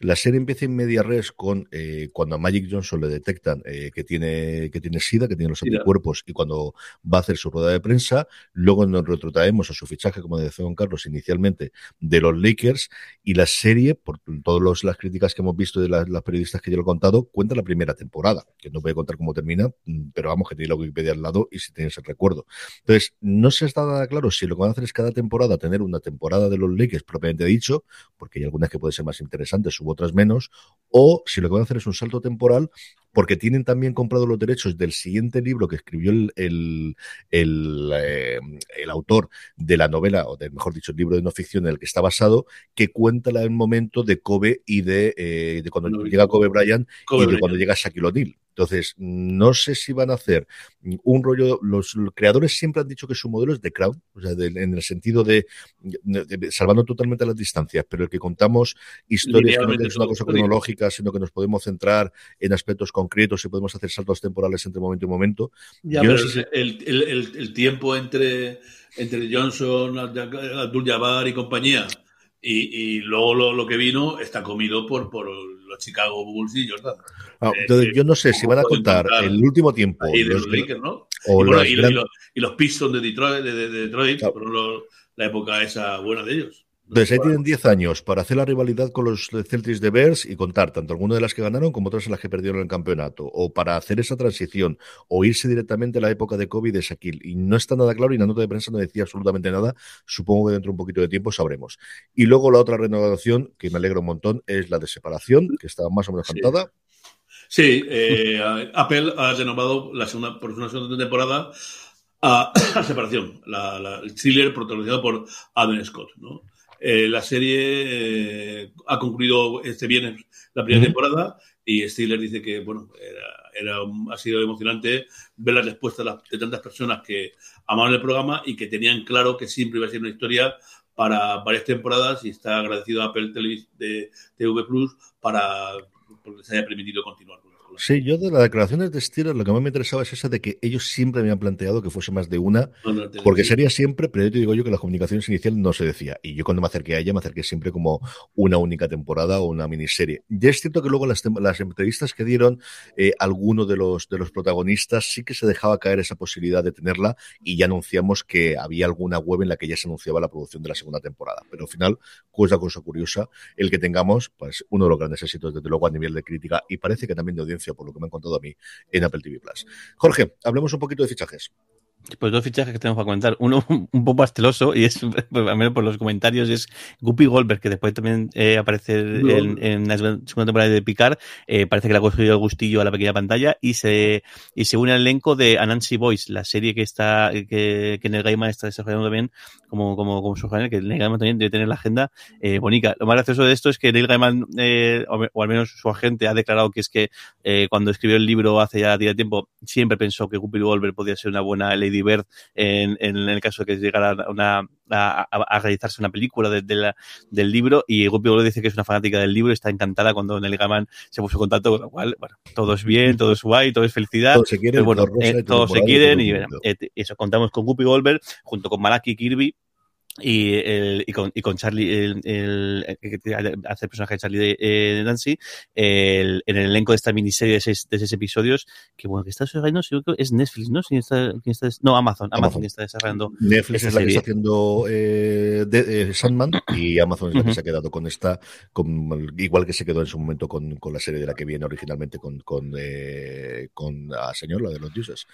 la serie empieza en media res con eh, cuando a Magic Johnson le detectan eh, que tiene que tiene SIDA, que tiene los anticuerpos, y cuando va a hacer su rueda de prensa, luego nos retrotraemos a su fichaje, como decía Don Carlos inicialmente, de los Lakers, y la serie, por todas las críticas que hemos visto de las, las periodistas que yo lo he contado, cuenta la primera temporada, que no voy a contar cómo termina, mm, pero vamos, que tiene la Wikipedia al lado y si tienes el recuerdo. Entonces, no se está nada claro si lo que van a hacer es cada temporada tener una temporada de los Lakers propiamente dicho, porque hay algunas que pueden ser más interesantes u otras menos, o si lo que van a hacer es un salto temporal porque tienen también comprado los derechos del siguiente libro que escribió el, el, el, eh, el autor de la novela, o del mejor dicho, el libro de no ficción en el que está basado, que cuenta el momento de Kobe y de, eh, de cuando No, llega Kobe Bryant Kobe y de cuando llega Shaquille O'Neal. Entonces, no sé si van a hacer un rollo. Los creadores siempre han dicho que su modelo es de crowd, o sea, de- en el sentido de, de- de- salvando totalmente las distancias, pero el que contamos historias que no es una cosa cronológica, sino que nos podemos centrar en aspectos concretos y podemos hacer saltos temporales entre momento y momento. Ya, Yo no pero sé si- el, el- el- el tiempo entre, entre Johnson, Abdul Jabbar y compañía y, y luego lo, lo que vino está comido por, por los Chicago Bulls y Jordan. Ah, entonces, eh, yo no sé si van a contar el último tiempo. de los- Lakers, ¿no? o y, bueno, las y, gran- y los, y los Pistons de Detroit, de, de- de Detroit Claro. los- la época esa buena de ellos. Entonces ahí tienen 10 años para hacer la rivalidad con los Celtics de Bears y contar tanto algunas de las que ganaron como otras en las que perdieron el campeonato, o para hacer esa transición, o irse directamente a la época de Kobe y de Shaquille. Y no está nada claro y la nota de prensa no decía absolutamente nada. Supongo que dentro de un poquito de tiempo sabremos. Y luego la otra renovación, que me alegra un montón, es la de separación, que está más o menos Sí. cantada. Sí, eh, Apple ha renovado la segunda, por una segunda temporada a, a Separación, la, la- el thriller protagonizado por Adam Scott. ¿no? Eh, la serie eh, ha concluido este viernes la primera temporada y Stiller dice que bueno era, era ha sido emocionante ver la respuesta de, las- tantas personas que amaban el programa y que tenían claro que siempre iba a ser una historia para varias temporadas y está agradecido a Apple Televis de TV Plus para porque se haya permitido continuar Sí, yo de las declaraciones de Steelers lo que más me interesaba es esa de que ellos siempre me han planteado que fuese más de una, No, no, te- porque sería siempre, pero yo te digo yo que las comunicaciones iniciales no se decía. Y yo cuando me acerqué a ella me acerqué siempre como una única temporada o una miniserie. Ya es cierto que luego las, las entrevistas que dieron eh, alguno de los, de los protagonistas sí que se dejaba caer esa posibilidad de tenerla y ya anunciamos que había alguna web en la que ya se anunciaba la producción de la segunda temporada. Pero al final, cosa, cosa curiosa, el que tengamos, pues uno de los grandes éxitos desde luego a nivel de crítica y parece que también de audiencia por lo que me han contado a mí en Apple TV Plus. Jorge, hablemos un poquito de fichajes. Pues dos fichajes que tenemos para comentar. Uno un poco pasteloso, y es, pues, al menos por los comentarios, es Guppy Goldberg, que después también eh, aparece en, en la segunda temporada de Picard. Eh, parece que le ha cogido el gustillo a la pequeña pantalla y se, y se une al elenco de Anansi Boys, la serie que está que, que Neil Gaiman está desarrollando también como, como, como su canal, que Neil Gaiman también debe tener la agenda eh, bonita. Lo más gracioso de esto es que Neil Gaiman, eh, o, o al menos su agente, ha declarado que es que eh, cuando escribió el libro hace ya de tiempo, siempre pensó que Guppy Goldberg podía ser una buena Lady Bird en, en el caso de que llegara una, a, a, a realizarse una película de, de la, del libro y Guppy Goldberg dice que es una fanática del libro y está encantada cuando Neil Gaiman se puso en contacto, con lo cual, bueno, todo es bien, todo es guay, todo es felicidad. Todos se quieren, Pero bueno, eh, todo todos se quieren y bueno, eh, eso, contamos con Guppy Goldberg junto con Malaki Kirby y, el, y, con, y con Charlie, el, el, el que hace el personaje de Charlie de, eh, Nancy, el, en el elenco de esta miniserie de seis, de seis episodios, que bueno, que está desarrollando, es Netflix, ¿no? ¿Quién está, está, no, Amazon, Amazon, está desarrollando. Netflix es la que está haciendo eh, de, eh, Sandman y Amazon es la que se ha quedado con esta, con, igual que se quedó en su momento con, con la serie de la que viene originalmente con, con, eh, con la señora, la de los dioses.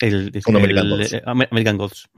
El, Con el- American Gods. eh, Amer- American Gods.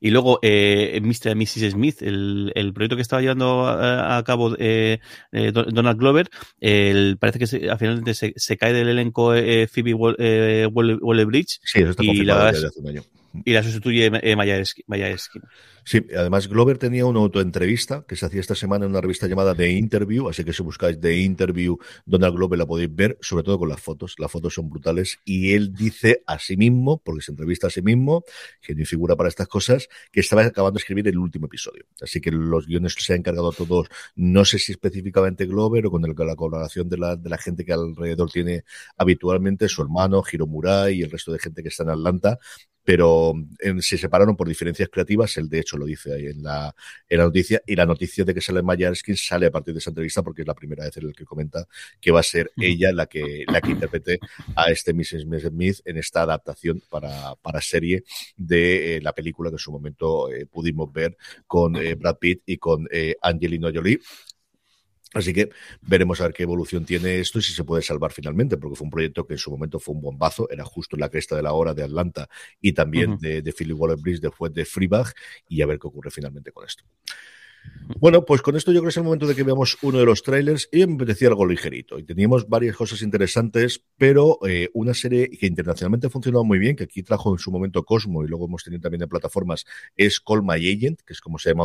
Y luego eh, Mr. y Mrs. Smith, el, el proyecto que estaba llevando a, a cabo eh, eh, Don- Donald Glover, el- parece que se, al final se, se cae del elenco eh, Phoebe Wall- Waller- Waller-Bridge Sí, eso está y la, hace un año. Y la sustituye eh, Maya Erskine. Maya Erskine. Sí, además Glover tenía una autoentrevista que se hacía esta semana en una revista llamada The Interview, así que si buscáis The Interview Donald Glover la podéis ver, sobre todo con las fotos. Las fotos son brutales y él dice a sí mismo, porque se entrevista a sí mismo, genio y figura para estas cosas, que estaba acabando de escribir el último episodio. Así que los guiones se han encargado todos, no sé si específicamente Glover o con la colaboración de la, de la gente que alrededor tiene habitualmente, su hermano, Hiro Murai y el resto de gente que está en Atlanta, pero eh, se separaron por diferencias creativas. Él, de hecho, lo dice ahí en la, en la noticia. Y la noticia de que sale Maya Erskine sale a partir de esa entrevista porque es la primera vez en la que comenta que va a ser ella la que, la que interprete a este Mrs. Smith en esta adaptación para, para serie de eh, la película que en su momento eh, pudimos ver con eh, Brad Pitt y con eh, Angelina Jolie. Así que veremos a ver qué evolución tiene esto y si se puede salvar finalmente, porque fue un proyecto que en su momento fue un bombazo, era justo en la cresta de la hora de Atlanta y también de, de Philip Waller-Bridge después de Freebag y a ver qué ocurre finalmente con esto. Bueno, pues con esto yo creo que es el momento de que veamos uno de los trailers y me apetecía algo ligerito. Y teníamos varias cosas interesantes, pero eh, una serie que internacionalmente ha funcionado muy bien, que aquí trajo en su momento Cosmo y luego hemos tenido también en plataformas, es Call My Agent, que es como se llama.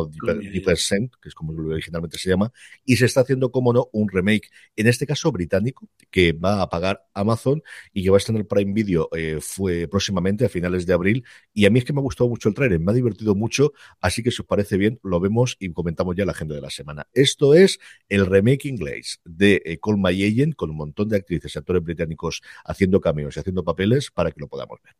Deeper Scent, que es como originalmente se llama, y se está haciendo, como no, un remake, en este caso británico, que va a pagar Amazon y que va a estar en el Prime Video eh, fue próximamente a finales de abril. Y a mí es que me ha gustado mucho el trailer, me ha divertido mucho, así que si os parece bien, lo vemos y comentamos ya la agenda de la semana. Esto es el remake inglés de eh, Call My Agent, con un montón de actrices y actores británicos haciendo cameos y haciendo papeles para que lo podamos ver.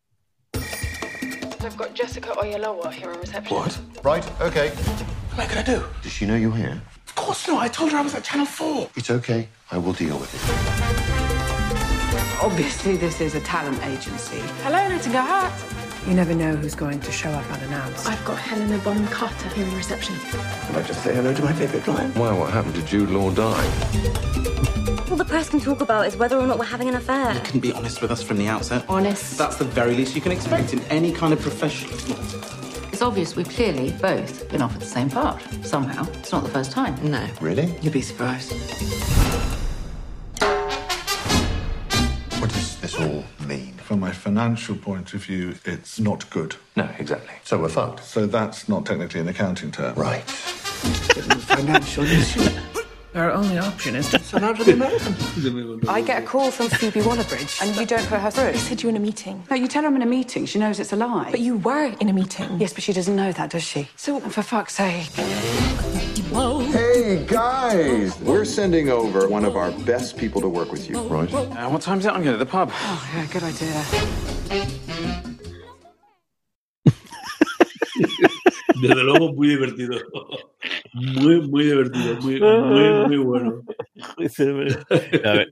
I've got Jessica here reception. What? Right, okay. What am I gonna do? Does she know you're here? Of course not. I told her I was at Channel 4. It's okay. I will deal with it. Obviously, this is a talent agency. Hello, Nottingham Heart. You never know who's going to show up unannounced. I've got Helena Bonham Carter here in reception. Can I just say hello to my favourite client? Why, what happened? Did Jude Law die? All the press can talk about is whether or not we're having an affair. You can be honest with us from the outset. Honest. That's the very least you can expect in any kind of profession. It's obvious we've clearly both been offered the same part. Somehow. It's not the first time. No. Really? You'd be surprised. What is this all mean? From a financial point of view, it's not good. No, exactly. So we're fucked. So that's not technically an accounting term. Right. Financial issue. Our only option is to sell out to the American. I get a call from Phoebe Waller-Bridge, and you don't put her through. I said you're in a meeting. No, you tell her I'm in a meeting. She knows it's a lie. But you were in a meeting. Yes, but she doesn't know that, does she? So, for fuck's sake. Hey, guys! We're sending over one of our best people to work with you. Right. Uh, what time's it? I'm going to the pub. Oh, yeah, good idea. Desde luego, muy divertido. Muy, muy divertido. Muy, muy, muy bueno. A ver,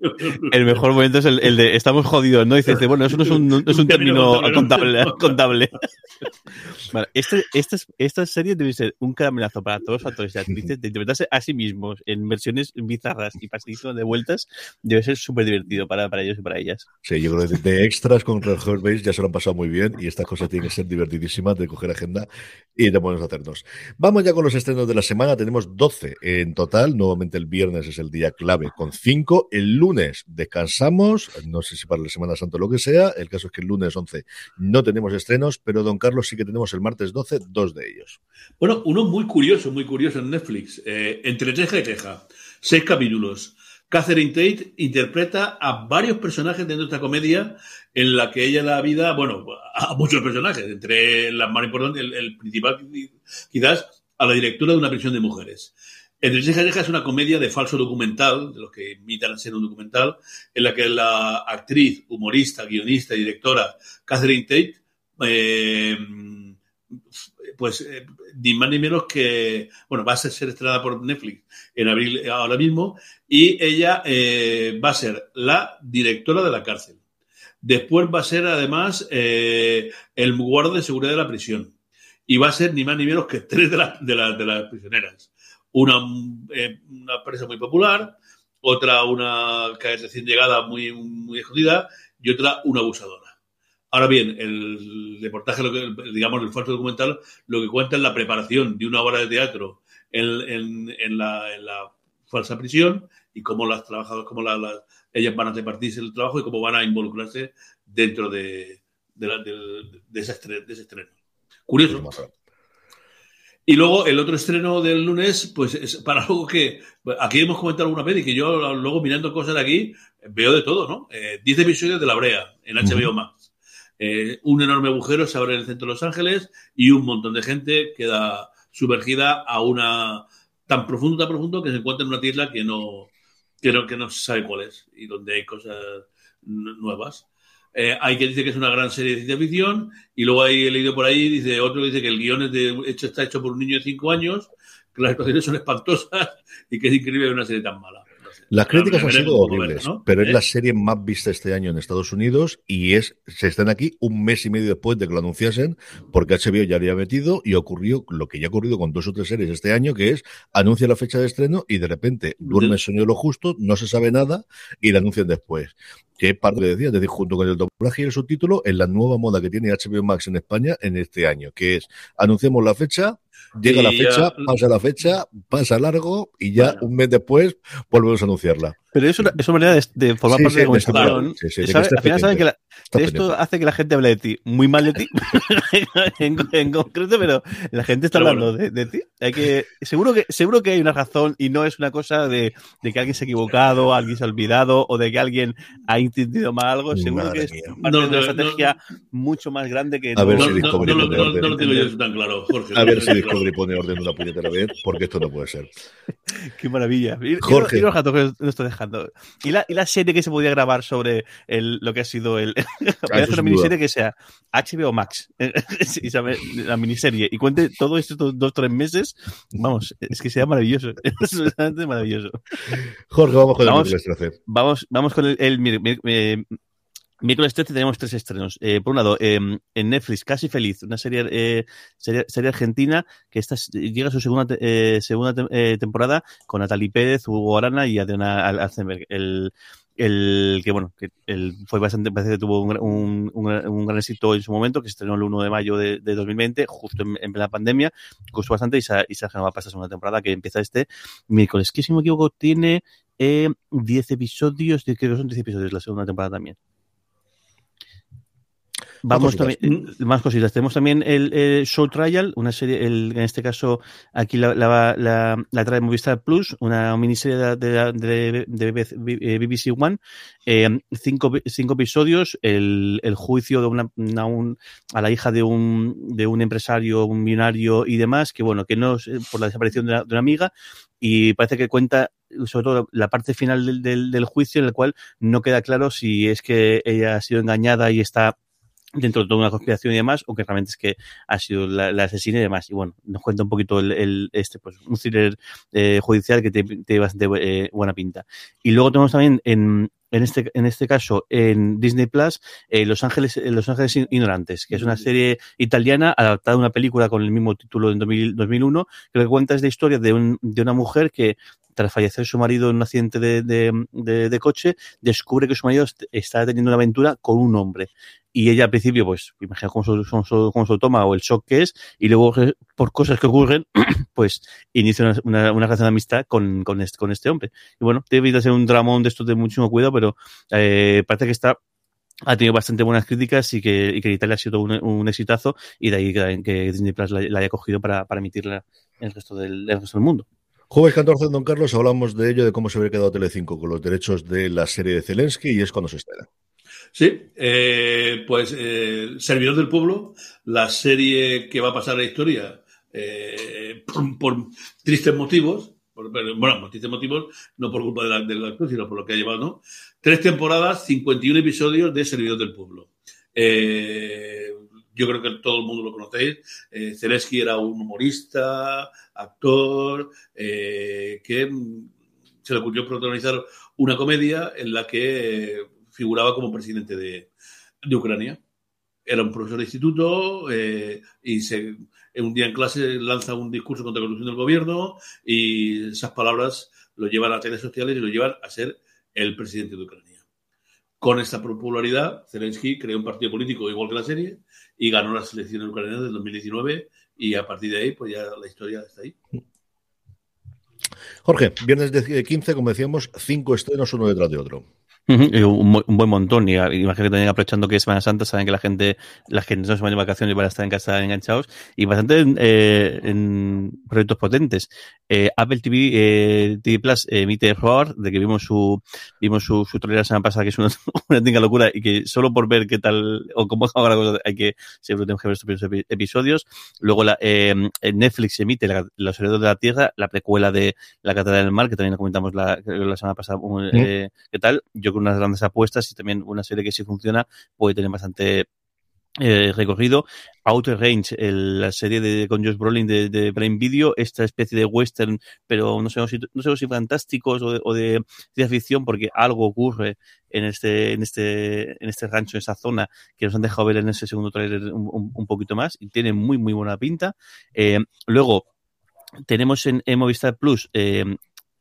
el mejor momento es el, el de estamos jodidos, ¿no? Y dices, bueno, eso no es un, no es un término contable. contable. Vale, este, esta, esta serie debe ser un caramelazo para todos los actores y actrices de interpretarse a sí mismos en versiones bizarras y pasadísimas de vueltas. Debe ser súper divertido para, para ellos y para ellas. Sí, yo creo que de extras con Red Base ya se lo han pasado muy bien y estas cosas tienen que ser divertidísimas de coger agenda y de ponernos a hacernos. Vamos ya con los estrenos de la semana. Tenemos 12 en total. Nuevamente el viernes es el día clave con 5. El lunes descansamos. No sé si para la Semana Santa o lo que sea. El caso es que el lunes 11 no tenemos estrenos, pero don Carlos sí que tenemos el martes 12 dos de ellos. Bueno, uno muy curioso, muy curioso en Netflix. Eh, entre ceja y ceja. Seis capítulos. Catherine Tate interpreta a varios personajes de esta comedia en la que ella da vida, bueno, a muchos personajes, entre las más importantes, el principal quizás, a la directora de una prisión de mujeres. Entre ceja y es una comedia de falso documental, de los que imitan ser un documental, en la que la actriz, humorista, guionista y directora Catherine Tate eh, pues eh, ni más ni menos que, bueno, va a ser, estrenada por Netflix en abril eh, ahora mismo y ella va a ser la directora de la cárcel. Después va a ser además el guardia de seguridad de la prisión y va a ser ni más ni menos que tres de, las de, las de las prisioneras. Una, eh, una presa muy popular, otra una que es recién llegada muy, muy y otra una abusadora. Ahora bien, el reportaje, lo que, digamos, el falso documental, lo que cuenta es la preparación de una obra de teatro en, en, la, la, falsa prisión y cómo las trabajadoras, cómo ellas van a repartirse el trabajo y cómo van a involucrarse dentro de, de, de, ese, estreno, Curioso. Y luego el otro estreno del lunes, pues es para algo que aquí hemos comentado alguna vez y que yo luego mirando cosas de aquí veo de todo, ¿no? Eh, diez episodios de La Brea en HBO Max. Eh, un enorme agujero se abre en el centro de Los Ángeles y un montón de gente queda sumergida a una tan profundo, tan profundo que se encuentra en una isla que no, que no, que no se sabe cuál es y donde hay cosas nuevas. Eh, hay quien dice que es una gran serie de ciencia ficción y luego hay leído por ahí, dice otro dice que el guion es de, hecho, está hecho por un niño de 5 años, que las situaciones son espantosas y que es increíble una serie tan mala. Las críticas han sido horribles, pero es la ¿Eh? serie más vista este año en Estados Unidos y es se están aquí un mes y medio después de que lo anunciasen, porque HBO ya había metido y ocurrió lo que ya ha ocurrido con dos o tres series este año, que es anuncia la fecha de estreno y de repente duerme el sueño de lo justo, no se sabe nada y la anuncian después. Que es parte de decía, es decir, junto con el doblaje y el subtítulo, en la nueva moda que tiene HBO Max en España en este año, que es anunciamos la fecha, Llega la fecha, pasa la fecha, pasa largo y ya un mes después volvemos a anunciarla. Pero es una, es una manera de, formar parte de la conversación. al final saben que la, esto hace que la gente hable de ti, muy mal de ti, en, concreto, pero la gente está hablando de, ti. Hay que, seguro, que, seguro que hay una razón y no es una cosa de, de, que alguien se ha equivocado, alguien se ha olvidado o de que alguien ha entendido mal algo. Seguro que es parte de una estrategia mucho más grande que... A ver si no, no, no, lo tengo yo tan claro, Jorge. A ver si Discovery pone orden una puñetera vez, porque esto no puede ser. Qué maravilla. Jorge. Y, los gatos que nos está dejando. ¿Y la, y la serie que se podía grabar sobre el, lo que ha sido el, Voy a hacer una miniserie que sea HBO Max, la miniserie, y cuente todo esto dos, dos tres meses. Vamos, es que sea maravilloso. Es maravilloso. Jorge, vamos con el vamos, vamos, vamos con el, el, el Miércoles 13 tenemos tres estrenos. Eh, por un lado, eh, en Netflix, Casi Feliz, una serie, eh, serie, argentina que esta, llega a su segunda, eh, segunda eh, temporada con Natalie Pérez, Hugo Arana y Adriana Alzenberg. El, el que bueno, que el, fue bastante, parece que tuvo un, un, un, gran éxito en su momento, que se estrenó el 1 de mayo de, de 2020, justo en, la pandemia, gustó bastante y se, y se ha generado para segunda temporada que empieza este miércoles, que si no me equivoco tiene eh, 10 episodios, creo que son 10 episodios la segunda temporada también. Vamos también, más cositas. Tenemos también el, el, Show Trial, una serie, el, en este caso, aquí la, la, la, la trae Movistar Plus, una miniserie de, de, de, de BBC One, eh, cinco, cinco episodios, el, el juicio de una, una un, a la hija de un, de un empresario, un millonario y demás, que bueno, que no por la desaparición de una, de una amiga, y parece que cuenta sobre todo la parte final del, del, del juicio en el cual no queda claro si es que ella ha sido engañada y está dentro de toda una conspiración y demás, o que realmente es que ha sido la, la asesina y demás. Y bueno, nos cuenta un poquito el, el este, pues, un thriller eh, judicial que tiene te bastante eh, buena pinta. Y luego tenemos también en, en este, en este caso, en Disney Plus, eh, Los Ángeles, eh, Los Ángeles Ignorantes, que es una serie italiana adaptada a una película con el mismo título en 2000, 2001, que lo que cuenta es la historia de, un, de una mujer que, tras fallecer su marido en un accidente de, de, de, de coche, descubre que su marido está teniendo una aventura con un hombre y ella al principio, pues, imagina cómo se, cómo, se toma o el shock que es, y luego por cosas que ocurren, pues inicia una, una, relación de amistad con, con, este, este hombre. Y bueno, debe de ser un dramón de estos de muchísimo cuidado, pero eh, parece que está ha tenido bastante buenas críticas y que, Italia ha sido un, exitazo y de ahí que, Disney Plus la, haya cogido para, emitirla en el resto del, el resto del mundo. Jueves 14, don Carlos, hablamos de ello, de cómo se habría quedado Telecinco con los derechos de la serie de Zelensky y es cuando se estrena. Sí, eh, pues eh, Servidor del Pueblo, la serie que va a pasar a la historia eh, por, tristes motivos, por, bueno, por tristes motivos, no por culpa de la, de la actor, sino por lo que ha llevado, ¿no? Tres temporadas, 51 episodios de Servidor del Pueblo. Yo creo que todo el mundo lo conocéis. Zelensky era un humorista, actor, que se le ocurrió protagonizar una comedia en la que figuraba como presidente de, Ucrania. Era un profesor de instituto eh, y se, un día en clase lanza un discurso contra la corrupción del gobierno y esas palabras lo llevan a redes sociales y lo llevan a ser el presidente de Ucrania. Con esta popularidad, Zelensky creó un partido político igual que la serie y ganó las elecciones ucranianas del 2019 y a partir de ahí, pues ya la historia está ahí. Jorge, viernes de 15, como decíamos, cinco estrenos uno detrás de otro. Un, buen montón. Y imagino que también aprovechando que es Semana Santa, saben que la gente, la gente no se van de vacaciones van a estar en casa enganchados. Y bastante eh, en proyectos potentes. Eh, Apple TV, eh, TV Plus emite Roar, de que vimos su, vimos su, su trailer la semana pasada, que es una, una locura, y que solo por ver qué tal, o cómo haga la cosa, hay que, siempre tenemos que ver estos episodios. Luego la, Netflix emite la, Los Herederos de la Tierra, la precuela de La Catedral del Mar, que también comentamos la, la semana pasada, qué tal. Yo unas grandes apuestas y también una serie que si funciona puede tener bastante eh, recorrido. Outer Range, la serie de, con Josh Brolin de, Prime Video, esta especie de western, pero no sé si, no sé si fantásticos o de, o de ficción, porque algo ocurre en este, en este, en este rancho, en esa zona, que nos han dejado ver en ese segundo trailer un, un, poquito más, y tiene muy, muy buena pinta. Eh, luego, tenemos en, en Movistar Plus eh,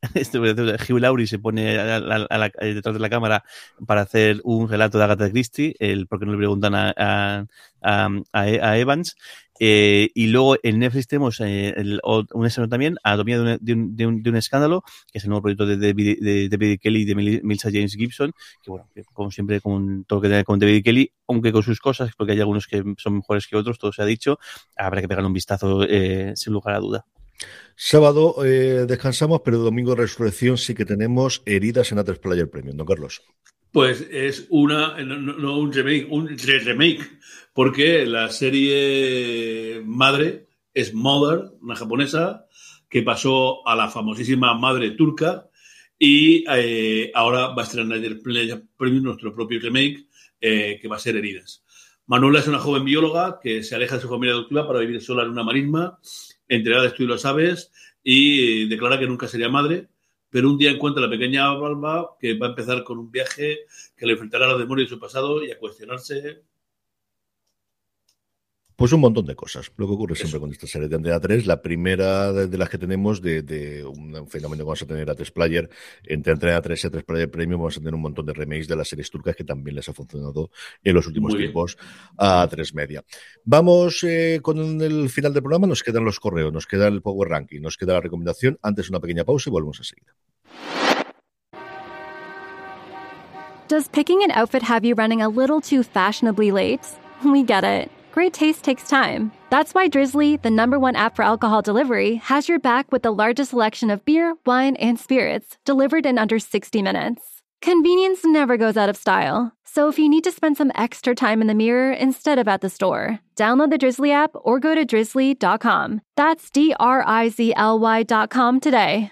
este, Hugh Laurie se pone detrás de la cámara para hacer un relato de Agatha Christie, el, porque no le preguntan a, a, a Evans. Eh, y luego en Netflix tenemos eh, el, un estreno también, Anatomía de un, de, un, de, un, de un, escándalo, que es el nuevo proyecto de David, de David Kelly y de Milsa James Gibson, que bueno, como siempre, con todo lo que tiene con David Kelly, aunque con sus cosas, porque hay algunos que son mejores que otros, todo se ha dicho, habrá que pegarle un vistazo eh, sin lugar a duda. Sábado eh, descansamos, pero domingo resurrección sí que tenemos heridas en A3 Player Premium, don Carlos. Pues es una, no, un remake, un remake, porque la serie madre es Mother, una japonesa, que pasó a la famosísima madre turca y eh, ahora va a estrenar Player Premium nuestro propio remake, eh, que va a ser Heridas. Manuela es una joven bióloga que se aleja de su familia adoptiva para vivir sola en una marisma entregada de estudio lo sabes y declara que nunca sería madre, pero un día encuentra a la pequeña Balba que va a empezar con un viaje que le enfrentará a la memoria de su pasado y a cuestionarse pues un montón de cosas. Lo que ocurre siempre con esta serie de Andrea 3, la primera de, las que tenemos de, un fenómeno que vamos a tener a 3 Player, entre Andrea 3 y a 3 Player Premium vamos a tener un montón de remakes de las series turcas que también les ha funcionado en los últimos tiempos a 3 Media. Vamos eh, con el final del programa, nos quedan los correos, nos queda el Power Ranking, nos queda la recomendación, antes una pequeña pausa y volvemos a seguir. Does picking an outfit have you running a little too fashionably late? We get it. Great taste takes time. That's why Drizzly, the number one app for alcohol delivery, has your back with the largest selection of beer, wine, and spirits delivered in under 60 minutes. Convenience never goes out of style. So if you need to spend some extra time in the mirror instead of at the store, download the Drizzly app or go to drizzly.com. That's D R I Z L Y.com today.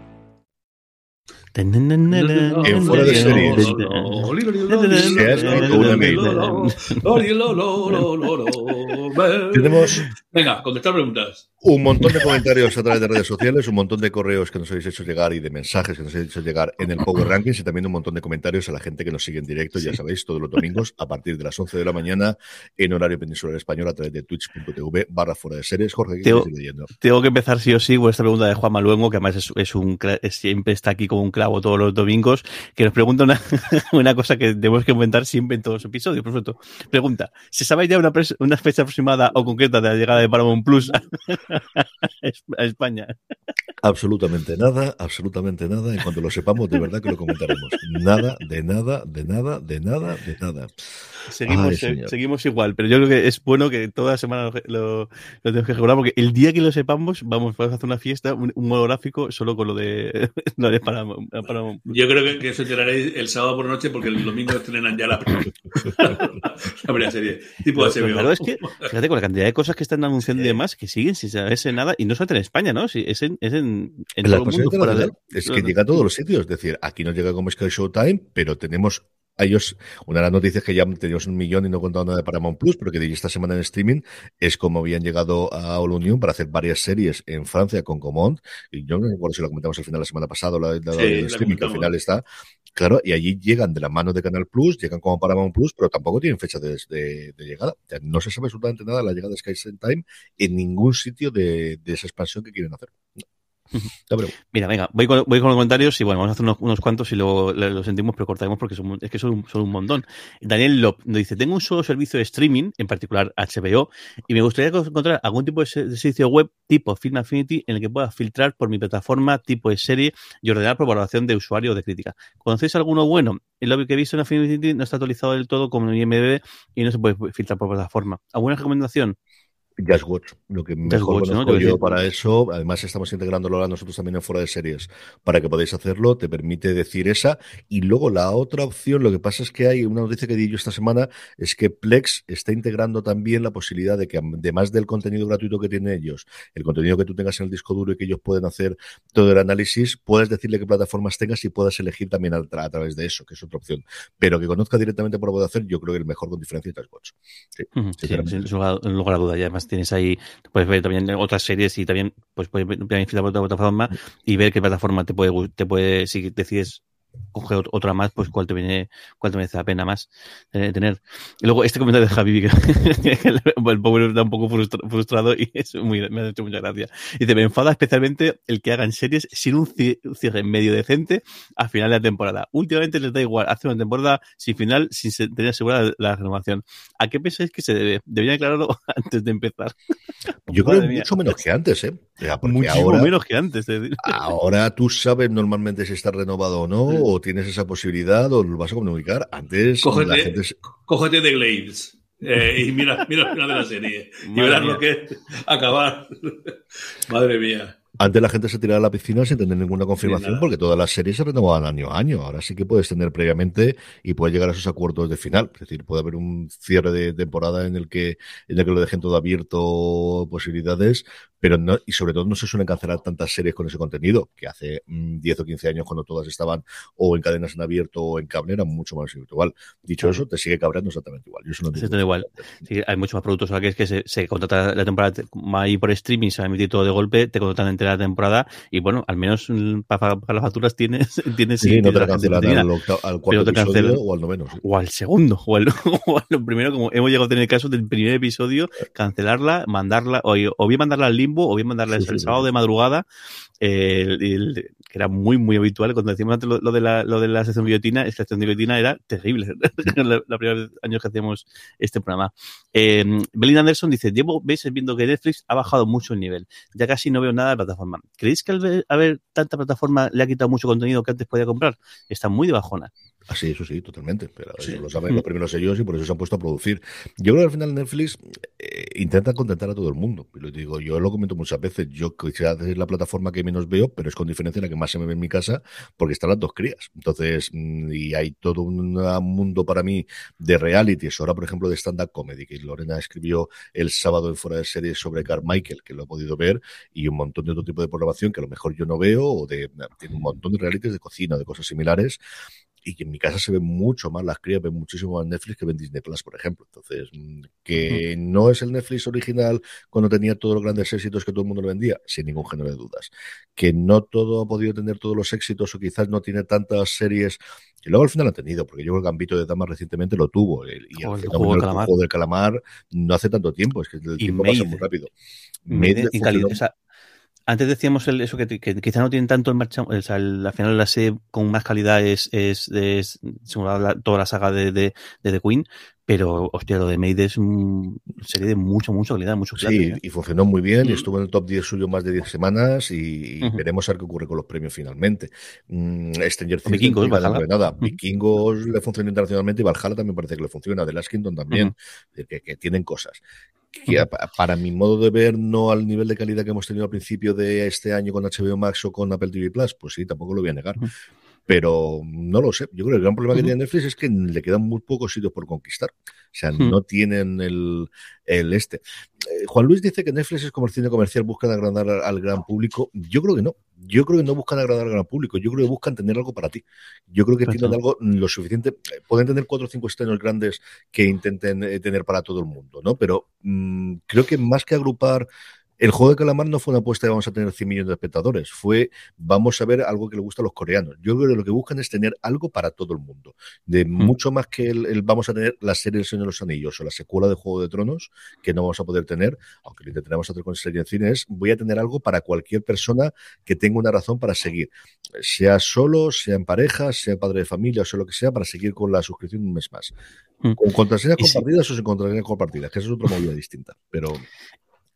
En fuera de series. Se ha escrito una mail. Tenemos. Venga, contestar preguntas. Un montón de comentarios a través de redes sociales, un montón de correos que nos habéis hecho llegar y de mensajes que nos habéis hecho llegar en el Power Rankings y también un montón de comentarios a la gente que nos sigue en directo, ya sabéis, todos los domingos a partir de las 11 de la mañana en horario peninsular español a través de twitch.tv barra fuera de series. Jorge, ¿qué tengo, leyendo? Tengo que empezar sí o sí con esta pregunta de Juan Maluengo, que además es, es un, siempre está aquí como un clavo todos los domingos, que nos pregunta una, una cosa que debemos que comentar siempre en todos los episodios. Por supuesto, pregunta, ¿se sabe ya una, una fecha aproximada o concreta de la llegada de Paramount Plus a España. Absolutamente nada, absolutamente nada. En cuanto lo sepamos, de verdad que lo comentaremos. Nada, de nada, de nada, de nada, de nada. Seguimos, seguimos igual, pero yo creo que es bueno que toda la semana lo, lo, tenemos que regular, porque el día que lo sepamos, vamos, a hacer una fiesta, un, monográfico solo con lo de, lo de Paramount, Yo creo que, que eso enteraréis el sábado por noche, porque el domingo estrenan ya la, primera serie. Tipo pero, pero es que, fíjate, con la cantidad de cosas que están anunciando y demás, que siguen sin saberse nada, y no solamente en España, ¿no? es en, es en, en todo el mundo. Es que llega a todos los sitios, es decir, aquí no llega como Sky Showtime, pero tenemos a ellos, una de las noticias que ya teníamos un millón y no he contado nada de Paramount Plus, pero que esta semana en streaming es como habían llegado a All Union para hacer varias series en Francia con Comont. Y yo no recuerdo si lo comentamos al final la semana pasada o la, la, Sí, streaming, que al final está. Claro, y allí llegan de la mano de Canal Plus, llegan como Paramount Plus, pero tampoco tienen fecha de, de- de llegada. O sea, no se sabe absolutamente nada de la llegada de Sky Time en ningún sitio de, de esa expansión que quieren hacer. Mira, venga, voy con, voy con los comentarios y bueno, vamos a hacer unos, unos cuantos y luego le- lo sentimos, pero cortaremos porque son, es que son, un- son un montón. Daniel Lop nos dice, tengo un solo servicio de streaming, en particular HBO, y me gustaría encontrar algún tipo de se- de sitio web tipo Film Affinity en el que pueda filtrar por mi plataforma, tipo de serie y ordenar por valoración de usuario o de crítica. ¿Conocéis alguno bueno? El obvio que he visto en Affinity no está actualizado del todo como en IMDb y no se puede filtrar por plataforma. ¿Alguna recomendación? Just Watch, lo que mejor Watch, Yo para eso. Además, estamos integrándolo ahora nosotros también en fuera de series para que podáis hacerlo. Te permite decir esa. Y luego la otra opción, lo que pasa es que hay una noticia que di yo esta semana, es que Plex está integrando también la posibilidad de que, además del contenido gratuito que tienen ellos, el contenido que tú tengas en el disco duro y que ellos pueden hacer todo el análisis, puedes decirle qué plataformas tengas y puedas elegir también a, tra- a través de eso, que es otra opción. Pero que conozca directamente por lo que hacer, yo creo que el mejor con diferencia es Just Watch. Sí, Ujú, Sí, sinceramente. sin lugar, sin lugar a duda. Y además tienes ahí, puedes ver también otras series y también pues puedes ver- también otra plataforma y ver qué plataforma te puede, te puede, si decides coger ot- otra más, pues cuál te viene, cuál te merece la pena más eh, tener. Y luego este comentario de Javi, que, que el pobre está un poco frustra- frustrado y es muy, me ha hecho mucha gracia. Dice, me enfada especialmente el que hagan series sin un ci- cierre medio decente a final de la temporada. Últimamente les da igual hacer una temporada sin final, sin tener asegurada la renovación. ¿A qué pensáis que se debe? Deberían aclararlo antes de empezar. Yo creo mía. mucho menos que antes, ¿eh? O sea, porque Muchísimo ahora, menos que antes. es decir. ahora tú sabes normalmente si está renovado o no, o tienes esa posibilidad, o lo vas a comunicar. Antes la Cógete, gente se- cógete de Glades eh, y mira, mira el final de la serie. y verás mía. lo que es acabar. Madre mía. Antes la gente se tiraba a la piscina sin tener ninguna confirmación porque todas las series se renovaban año a año. Ahora sí que puedes tener previamente y puedes llegar a esos acuerdos de final. Es decir, puede haber un cierre de temporada en el que, en el que lo dejen todo abierto, posibilidades, pero no, y sobre todo no se suelen cancelar tantas series con ese contenido, que hace mm, 10 o 15 años cuando todas estaban o en cadenas en abierto o en cable era mucho más habitual. Dicho eso, te sigue cabreando exactamente igual. Yo eso no digo. te igual. Sí, hay muchos más productos ahora que es que se, se contrata la temporada te- ahí por streaming, se va a emitir todo de golpe, te contratan la temporada y bueno, al menos mm, para las facturas tienes, tienes, Sí, no te la al, cuarto te episodio o al noveno. sí. o al segundo, o al, o al primero, como hemos llegado a tener el caso del primer episodio, cancelarla, mandarla, o, o bien mandarla al limbo, o bien mandarla Sí, el, sí, el sí. sábado de madrugada, eh, el- el- que era muy, muy habitual. Cuando decíamos antes lo, lo de, la, lo de la sección guillotina, es que la sección de guillotina era terrible. primera vez años que hacíamos este programa. Eh, Belinda Anderson dice, llevo meses viendo que Netflix ha bajado mucho el nivel. Ya casi no veo nada de plataforma. ¿Creéis que al ver- haber tanta plataforma le ha quitado mucho contenido que antes podía comprar? Está muy de bajona. Así, eso sí, totalmente. Pero Sí. eso lo saben los primeros ellos y por eso se han puesto a producir. Yo creo que al final Netflix eh, intenta contentar a todo el mundo. Y lo digo, yo lo comento muchas veces. Yo quizás es la plataforma que menos veo, pero es con diferencia la que más se me ve en mi casa porque están las dos crías. Entonces, mm, y hay todo un mundo para mí de realities. Ahora, por ejemplo, de stand-up comedy, que Lorena escribió el sábado en fuera de series sobre Carmichael, que lo he podido ver, y un montón de otro tipo de programación que a lo mejor yo no veo, o de, un montón de realities de cocina, de cosas similares y que en mi casa se ven mucho más las crías, ven muchísimo más Netflix que ven Disney Plus, por ejemplo. Entonces, mm, que no es el Netflix original cuando tenía todos los grandes éxitos que todo el mundo le vendía, sin ningún género de dudas. Que no todo ha podido tener todos los éxitos o quizás no tiene tantas series que luego al final ha tenido, porque yo creo que Gambito de Damas recientemente lo tuvo. el- y el el Juego del del Calamar. juego del calamar no hace tanto tiempo, es que el Y tiempo pasa muy rápido. Made Made calidad, antes decíamos el- eso que, que quizá no tienen tanto en marcha, o sea, el- al final la serie con más calidad es, es, es la- toda la saga de, de, de The Queen, pero hostia, lo de Made es una serie de mucha, mucha calidad, mucho Sí, ¿eh? y funcionó muy bien, y estuvo en el top 10 suyo más de 10 semanas y, veremos a ver qué ocurre con los premios finalmente. Mm, Stranger Things Vikingos, no nada. Vikingos le funcionó internacionalmente y Valhalla también parece que le funciona. The Last Kingdom también. Es decir, que, que tienen cosas. Que para mi modo de ver, no al nivel de calidad que hemos tenido al principio de este año con HBO Max o con Apple TV Plus, pues sí, tampoco lo voy a negar. Pero no lo sé. Yo creo que el gran problema que tiene Netflix es que le quedan muy pocos sitios por conquistar. O sea, Ujú. no tienen el, el este. Eh, Juan Luis dice que Netflix es como el cine comercial, buscan agrandar al, al gran público. Yo creo que no. yo creo que no buscan agradar al gran público, yo creo que buscan tener algo para ti. Yo creo que tienen algo lo suficiente, pueden tener cuatro o cinco estrenos grandes que intenten eh, tener para todo el mundo, ¿no? Pero mm, creo que más que agrupar el juego de calamar no fue una apuesta de vamos a tener 100 millones de espectadores, fue vamos a ver algo que le gusta a los coreanos. Yo creo que lo que buscan es tener algo para todo el mundo, de mucho más que el, vamos a tener la serie del Señor de los Anillos o la secuela de Juego de Tronos, que no vamos a poder tener, aunque lo intentaremos hacer con serie en cine, es voy a tener algo para cualquier persona que tenga una razón para seguir, sea solo, sea en pareja, sea padre de familia o sea lo que sea, para seguir con la suscripción un mes más. Con contraseñas compartidas o sin contraseñas compartidas, que eso es otra movida distinta. Pero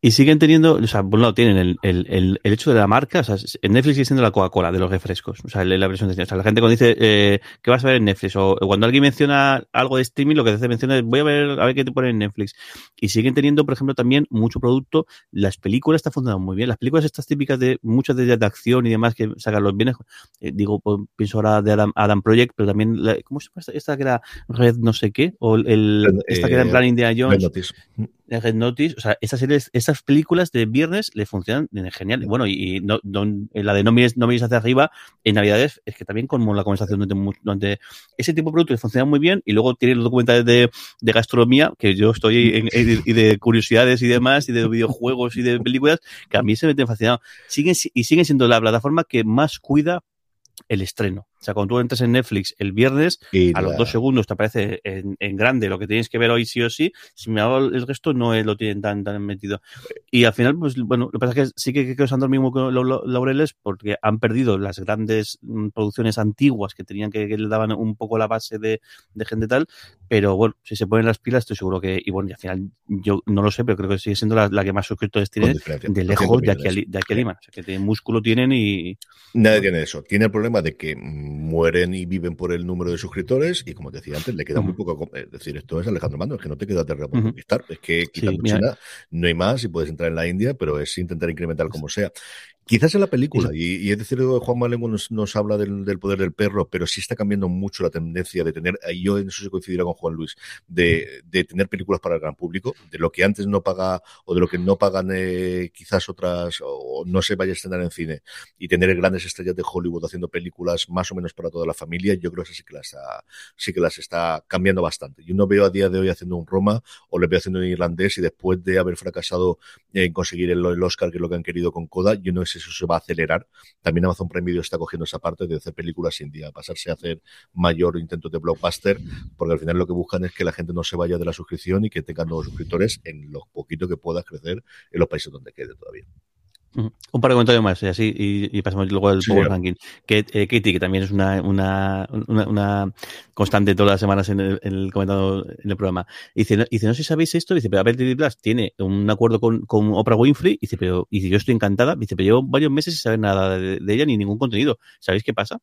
y siguen teniendo, o sea, por un lado tienen el, el, el, el, hecho de la marca, o sea, en Netflix sigue siendo la Coca-Cola de los refrescos, o sea, la versión de o sea, la gente cuando dice eh, ¿qué vas a ver en Netflix? O cuando alguien menciona algo de streaming, lo que hace menciona es voy a ver, a ver qué te pone en Netflix. Y siguen teniendo, por ejemplo, también mucho producto, las películas están funcionando muy bien, las películas estas típicas de muchas de, de acción y demás que sacan los bienes, eh, digo, pues, pienso ahora de Adam, Adam Project, pero también, la, ¿cómo se llama esta que era Red no sé qué? O el, esta que era en plan Indiana Jones. Red Notice, o sea, esas series, esas películas de viernes le funcionan genial. Bueno, y, no, la de no mires, no mires hacia arriba en Navidades es que también como la conversación durante, durante ese tipo de productos funcionan muy bien y luego tiene los documentales de, de gastronomía que yo estoy en, y de curiosidades y demás y de videojuegos y de películas que a mí se me tienen fascinado. Siguen, y siguen siendo la plataforma que más cuida el estreno. O sea, cuando tú entras en Netflix el viernes, a los dos segundos te aparece en, en, grande lo que tienes que ver hoy sí o sí. Si me hago el resto, no lo tienen tan, tan metido. Y al final, pues bueno, lo que pasa es que sí que, que se han dormido mismo los laureles porque han perdido las grandes mm, producciones antiguas que tenían que, que le daban un poco la base de, de, gente tal. Pero bueno, si se ponen las pilas, estoy seguro que, y bueno, y al final yo no lo sé, pero creo que sigue siendo la, la que más suscriptores tiene de lejos de aquí, a, de aquí a Lima. O sea, que tienen músculo tienen y. Nadie tiene eso. Tiene el problema de que mueren y viven por el número de suscriptores y como te decía antes, le queda muy poco. Es decir, esto es Alejandro Mando, es que no te queda tierra por conquistar, es que quitando sí, China no hay más y puedes entrar en la India, pero es intentar incrementar como sea. Quizás en la película, y, y es decir, Juan Malengo nos, nos habla del, del, poder del perro, pero sí está cambiando mucho la tendencia de tener, yo en eso se coincidirá con Juan Luis, de, de, tener películas para el gran público, de lo que antes no paga, o de lo que no pagan eh, quizás otras, o no se vaya a estrenar en cine, y tener grandes estrellas de Hollywood haciendo películas más o menos para toda la familia, yo creo que sí que las, sí que las está cambiando bastante. Yo no veo a día de hoy haciendo un Roma, o le veo haciendo un irlandés, y después de haber fracasado en conseguir el, el Oscar, que es lo que han querido con Coda, yo no sé eso se va a acelerar. También Amazon Prime Video está cogiendo esa parte de hacer películas sin día, pasarse a hacer mayor intento de blockbuster, porque al final lo que buscan es que la gente no se vaya de la suscripción y que tengan nuevos suscriptores en lo poquito que pueda crecer en los países donde quede todavía. Un par de comentarios más y así y, y pasamos luego al sí, Power Ranking. Que, eh, Katie, que también es una, una, una, una constante todas las semanas en el, en el comentado en el programa. Dice, no, dice, no sé si sabéis esto, dice, pero Apple TV Plus tiene un acuerdo con, con Oprah Winfrey, dice, pero dice, yo estoy encantada, dice, pero llevo varios meses sin saber nada de, de ella ni ningún contenido. ¿Sabéis qué pasa?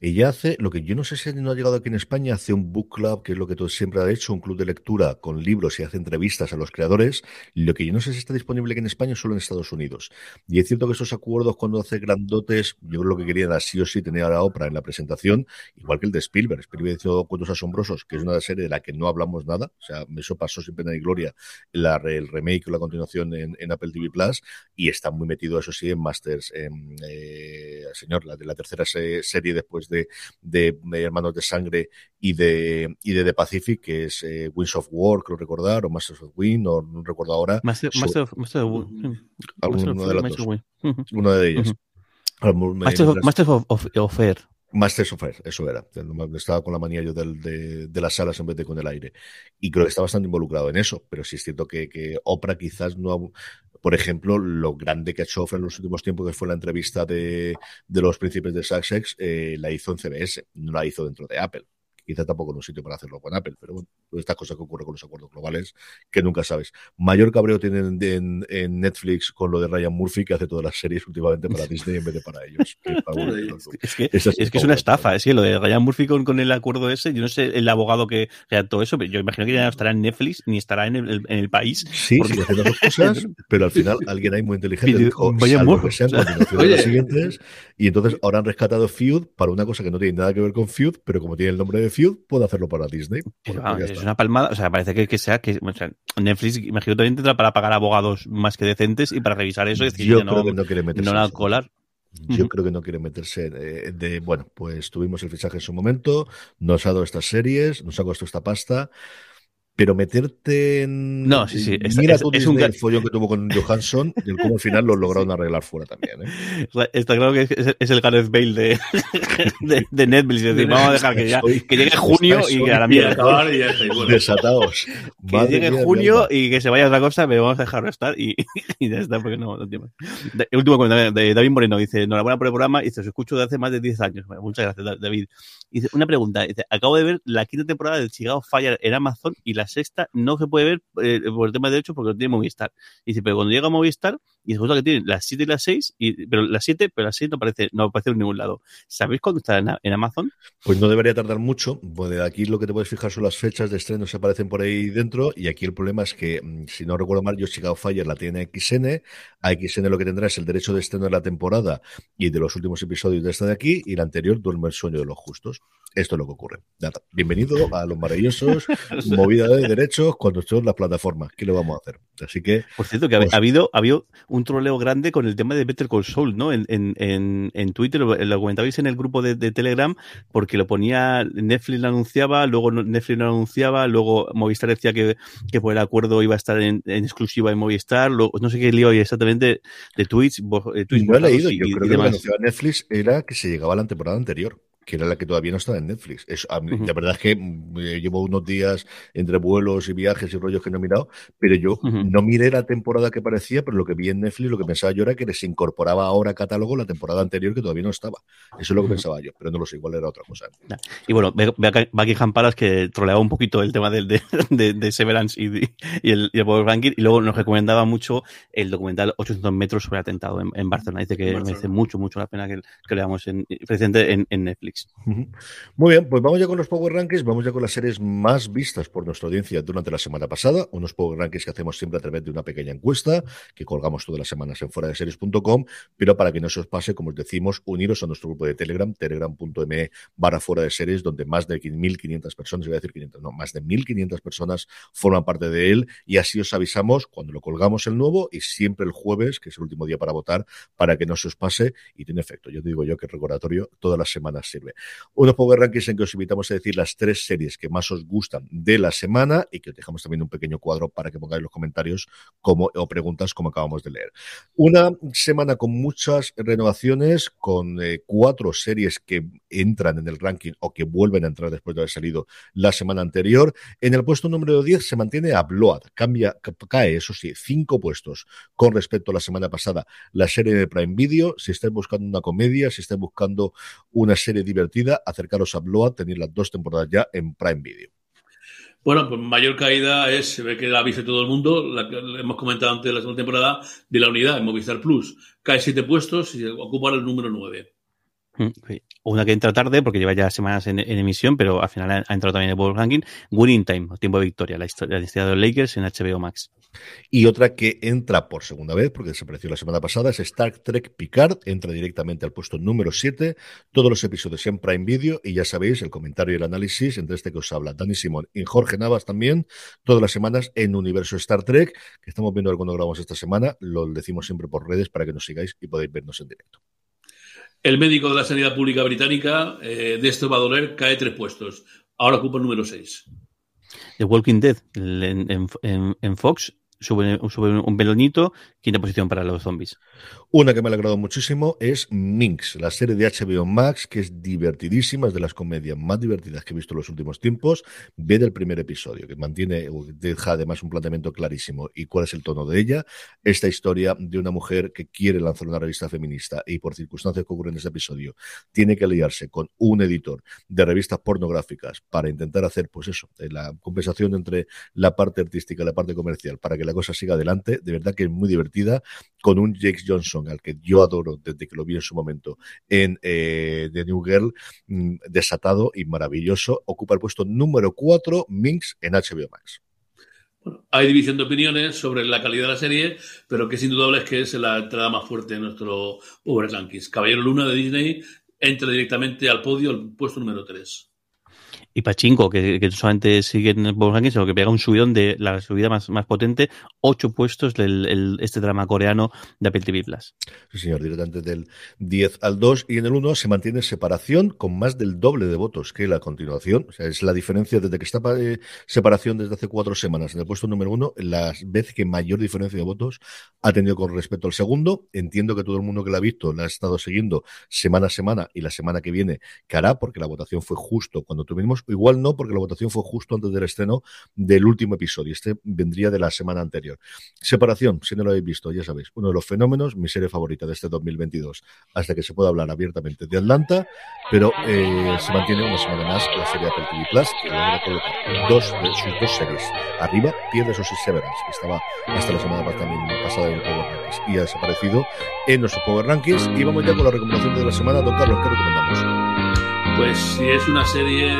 Ella hace lo que yo no sé si no ha llegado aquí en España, hace un book club, que es lo que todo siempre ha hecho, un club de lectura con libros y hace entrevistas a los creadores. Lo que yo no sé si está disponible aquí en España solo en Estados Unidos. Y es cierto que esos acuerdos cuando hace grandotes, yo creo que querían así o sí tener a la Oprah en la presentación, igual que el de Spielberg. Spielberg hizo Cuentos Asombrosos, que es una serie de la que no hablamos nada. O sea, eso pasó sin pena ni gloria la, el remake o la continuación en, en, Apple TV Plus y está muy metido, eso sí, en Masters, en, eh, señor, la de la tercera se, serie después de, de, de, Hermanos de Sangre y de, y de The Pacific, que es eh, Winds of War, creo recordar, o Masters of Wind, o no recuerdo ahora. Master, so, Master, of, Master of, Alguno de las dos. Una de ellas. Uh -huh. Master, of, Master of, of, of Air. Masters of eso era. Estaba con la manía yo del, de, las salas en vez de con el aire. Y creo que está bastante involucrado en eso. Pero sí es cierto que, Oprah quizás no ha, por ejemplo, lo grande que ha hecho en los últimos tiempos, que fue la entrevista de, de los príncipes de Sussex, eh, la hizo en CBS, no la hizo dentro de Apple quizá tampoco en un sitio para hacerlo con Apple, pero bueno, estas cosas que ocurren con los acuerdos globales que nunca sabes. Mayor cabreo tienen en, en, Netflix con lo de Ryan Murphy, que hace todas las series últimamente para Disney en vez de para ellos. Es, que, es, es, que es una estafa, es que lo de Ryan Murphy con, con, el acuerdo ese, yo no sé el abogado que todo eso, pero yo imagino que ya no estará en Netflix ni estará en el, en el país. Sí, porque... sí, dos cosas, pero al final alguien ahí muy inteligente dijo, Murphy, que sean las siguientes, y entonces ahora han rescatado Feud para una cosa que no tiene nada que ver con Feud, pero como tiene el nombre de Feud, puede hacerlo para Disney. Pero, ah, es una palmada, o sea, parece que, que sea que o sea, Netflix, imagino también tendrá para pagar abogados más que decentes y para revisar eso y decir, yo no, creo que no quiere meterse no la colar. Yo creo que no quiere meterse eh, de, bueno, pues tuvimos el fichaje en su momento, nos ha dado estas series, nos ha costado esta pasta pero meterte en. No, sí, sí. Mira es, tú es un el follón que tuvo con Johansson y el cómo al final lo lograron arreglar fuera también. ¿eh? Está claro que es, es el Gareth Bale de, de, de Netflix. Es decir, vamos a dejar que, ya, que llegue junio y que a la mierda. Acabar y ya está, bueno. Desatados. Que Madre llegue junio y que se vaya a otra cosa, pero vamos a dejarlo estar y, y ya está, porque no, no tiene El último comentario de David Moreno dice: Enhorabuena por el programa. Y dice: Os escucho de hace más de 10 años. Bueno, muchas gracias, David. Dice: Una pregunta. Dice: Acabo de ver la quinta temporada de Chicago Fire en Amazon y la sexta no se puede ver eh, por el tema de derechos porque lo tiene Movistar. Y dice, pero cuando llega a Movistar, y resulta que tiene las 7 y las 6, y, pero las 7, pero las 6 no aparece, no aparece en ningún lado. ¿Sabéis cuándo está en, en, Amazon? Pues no debería tardar mucho. Pues aquí lo que te puedes fijar son las fechas de estreno que aparecen por ahí dentro, y aquí el problema es que, mm, si no recuerdo mal, yo Chicago Fire la tiene XN, a XN lo que tendrá es el derecho de estreno de la temporada y de los últimos episodios de esta de aquí, y la anterior duerme el sueño de los justos. Esto es lo que ocurre. Nada. Bienvenido a los maravillosos movida de derechos cuando son las plataformas. ¿Qué le vamos a hacer? Así que. Por cierto, que pues, ha, habido, ha habido un troleo grande con el tema de Better Call Saul, ¿no? En, en, en Twitter, lo, lo, comentabais en el grupo de, de, Telegram, porque lo ponía, Netflix lo anunciaba, luego Netflix lo anunciaba, luego Movistar decía que, que por el acuerdo iba a estar en, en exclusiva en Movistar, luego, no sé qué lío hay exactamente de tweets. De tweets no he leído, y, yo creo y que lo que anunciaba Netflix era que se llegaba a la temporada anterior que era la que todavía no estaba en Netflix. Es, a mí, uh -huh. La verdad es que eh, llevo unos días entre vuelos y viajes y rollos que no he mirado, pero yo uh -huh. no miré la temporada que parecía, pero lo que vi en Netflix, lo que pensaba yo era que les incorporaba ahora a catálogo la temporada anterior que todavía no estaba. Eso es lo que uh -huh. pensaba yo, pero no lo sé, igual era otra cosa. Y bueno, Buckingham Palace que troleaba un poquito el tema del, de, de, de Severance y, de, y, el, y el Power Ranking, y luego nos recomendaba mucho el documental 800 metros sobre atentado en, en Barcelona. Dice que merece mucho, mucho la pena que, que en, presente en, en Netflix. Muy bien, pues vamos ya con los Power Rankings, vamos ya con las series más vistas por nuestra audiencia durante la semana pasada, unos Power Rankings que hacemos siempre a través de una pequeña encuesta que colgamos todas las semanas en fuera de series.com, pero para que no se os pase, como os decimos, uniros a nuestro grupo de Telegram, telegram.me barra fuera de series, donde más de 1.500 personas, iba a decir 500, no, más de 1.500 personas forman parte de él y así os avisamos cuando lo colgamos el nuevo y siempre el jueves, que es el último día para votar, para que no se os pase y tiene efecto. Yo digo yo que el recordatorio todas las semanas sirve unos Power Rankings en que os invitamos a decir las tres series que más os gustan de la semana y que os dejamos también un pequeño cuadro para que pongáis los comentarios como, o preguntas como acabamos de leer. Una semana con muchas renovaciones, con eh, cuatro series que entran en el ranking o que vuelven a entrar después de haber salido la semana anterior. En el puesto número 10 se mantiene Upload, cambia, cae, eso sí, cinco puestos con respecto a la semana pasada. La serie de Prime Video, si estáis buscando una comedia, si estáis buscando una serie divertida, acercaros a Blood, tenéis las dos temporadas ya en Prime Video. Bueno, pues mayor caída es, se ve que la visto todo el mundo, la que hemos comentado antes de la segunda temporada, de la unidad en Movistar Plus. Cae siete puestos y ocupa el número nueve. Una que entra tarde porque lleva ya semanas en, en emisión, pero al final ha, ha entrado también en el World Ranking. Winning Time, tiempo de victoria, la historia, la historia de los Lakers en HBO Max. Y otra que entra por segunda vez, porque desapareció la semana pasada, es Star Trek Picard. Entra directamente al puesto número 7. Todos los episodios en Prime Video. Y ya sabéis, el comentario y el análisis entre este que os habla Dani Simón y Jorge Navas también. Todas las semanas en Universo Star Trek, que estamos viendo cuando grabamos esta semana. Lo decimos siempre por redes para que nos sigáis y podáis vernos en directo. El médico de la sanidad pública británica, eh, de esto va a doler, cae tres puestos. Ahora ocupa el número seis. The Walking Dead en, en, en Fox sube, sube un pelonito, quinta posición para los zombies. Una que me ha alegrado muchísimo es Minx, la serie de HBO Max, que es divertidísima, es de las comedias más divertidas que he visto en los últimos tiempos. Ve del primer episodio, que mantiene, deja además un planteamiento clarísimo y cuál es el tono de ella. Esta historia de una mujer que quiere lanzar una revista feminista y por circunstancias que ocurren en ese episodio, tiene que aliarse con un editor de revistas pornográficas para intentar hacer, pues eso, la compensación entre la parte artística y la parte comercial para que la cosa siga adelante. De verdad que es muy divertida, con un Jake Johnson, al que yo adoro desde que lo vi en su momento en eh, The New Girl, mmm, desatado y maravilloso. Ocupa el puesto número 4, Minx, en HBO Max. Hay división de opiniones sobre la calidad de la serie, pero que es indudable es que es la entrada más fuerte de nuestro Power Rankings. Caballero Luna de Disney entra directamente al podio, al puesto número 3. Y Pachinko, que, que solamente sigue en Rankings, sino que pega un subidón de la subida más, más potente, ocho puestos del el, este drama coreano de Apple TV Plus. Sí, señor, directamente del 10 al 2 y en el 1 se mantiene separación con más del doble de votos que la continuación. O sea, es la diferencia desde que está eh, separación desde hace cuatro semanas en el puesto número 1, la vez que mayor diferencia de votos ha tenido con respecto al segundo. Entiendo que todo el mundo que la ha visto la ha estado siguiendo semana a semana y la semana que viene que hará, porque la votación fue justo cuando tuvimos igual no, porque la votación fue justo antes del estreno del último episodio. Este vendría de la semana anterior. Separación, si no lo habéis visto, ya sabéis, uno de los fenómenos, mi serie favorita de este 2022, hasta que se pueda hablar abiertamente de Atlanta, pero eh, se mantiene una semana más la serie Apple TV Plus, que logra colocar dos de sus dos series arriba, pierde esos Severance, que estaba hasta la semana pasada en el Power Rankings, y ha desaparecido en nuestro Power Rankings. Y vamos ya con la recomendación de la semana. Don Carlos, ¿qué recomendamos? Pues si es una serie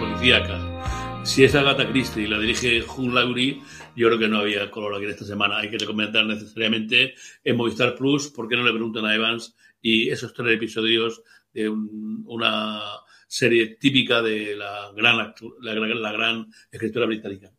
policíaca, si es Agatha Christie y la dirige Hugh Laurie, yo creo que no había color aquí esta semana. Hay que recomendar necesariamente en Movistar Plus, porque no le preguntan a Evans? Y esos tres episodios de una serie típica de la gran, la, gran escritora británica.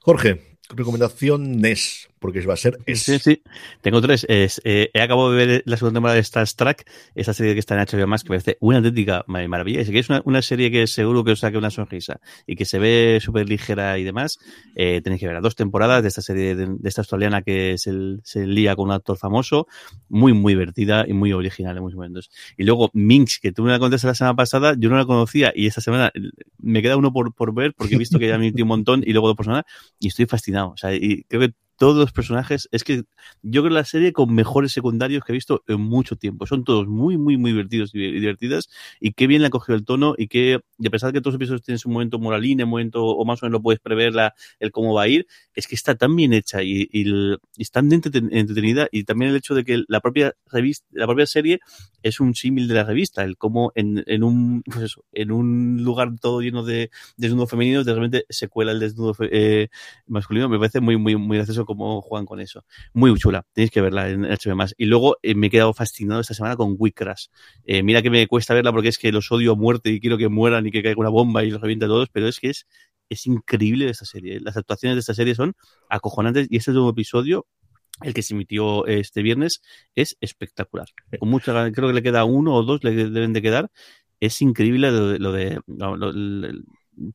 Jorge, recomendación NES porque va a ser Sí, sí. Tengo tres. Es, eh, he acabado de ver la segunda temporada de Star Trek, esa serie que está en HBO más que me parece una auténtica maravilla. Es que es una, serie que seguro que os saque una sonrisa y que se ve súper ligera y demás. Eh, tenéis que ver dos temporadas de esta serie de, esta australiana que se, se lía con un actor famoso, muy, muy divertida y muy original en muchos momentos. Y luego Minx, que tú me la contaste la semana pasada, yo no la conocía y esta semana me queda uno por, por ver porque he visto que ya me un montón y luego dos personas y estoy fascinado. O sea, y creo que todos los personajes, es que yo creo la serie con mejores secundarios que he visto en mucho tiempo. Son todos muy, muy, muy divertidos y divertidas. Y qué bien le ha cogido el tono y que, y a pesar de que todos los episodios tienen su momento moralín, un momento, o más o menos lo puedes prever la, el cómo va a ir, es que está tan bien hecha y, y, y tan entretenida. Y también el hecho de que la propia revista, la propia serie es un símil de la revista, el cómo en, en un, pues eso, en un lugar todo lleno de desnudos femeninos, de repente se cuela el desnudo eh, masculino. Me parece muy, muy, muy gracioso cómo juegan con eso. Muy chula, tenéis que verla en HBO más. Y luego eh, me he quedado fascinado esta semana con Wickrash. Eh, mira que me cuesta verla porque es que los odio a muerte y quiero que mueran y que caiga una bomba y los reviente a todos, pero es que es, es increíble esta serie. Las actuaciones de esta serie son acojonantes y este nuevo episodio el que se emitió este viernes es espectacular. Con mucha, creo que le queda uno o dos, le deben de quedar. Es increíble lo de, lo de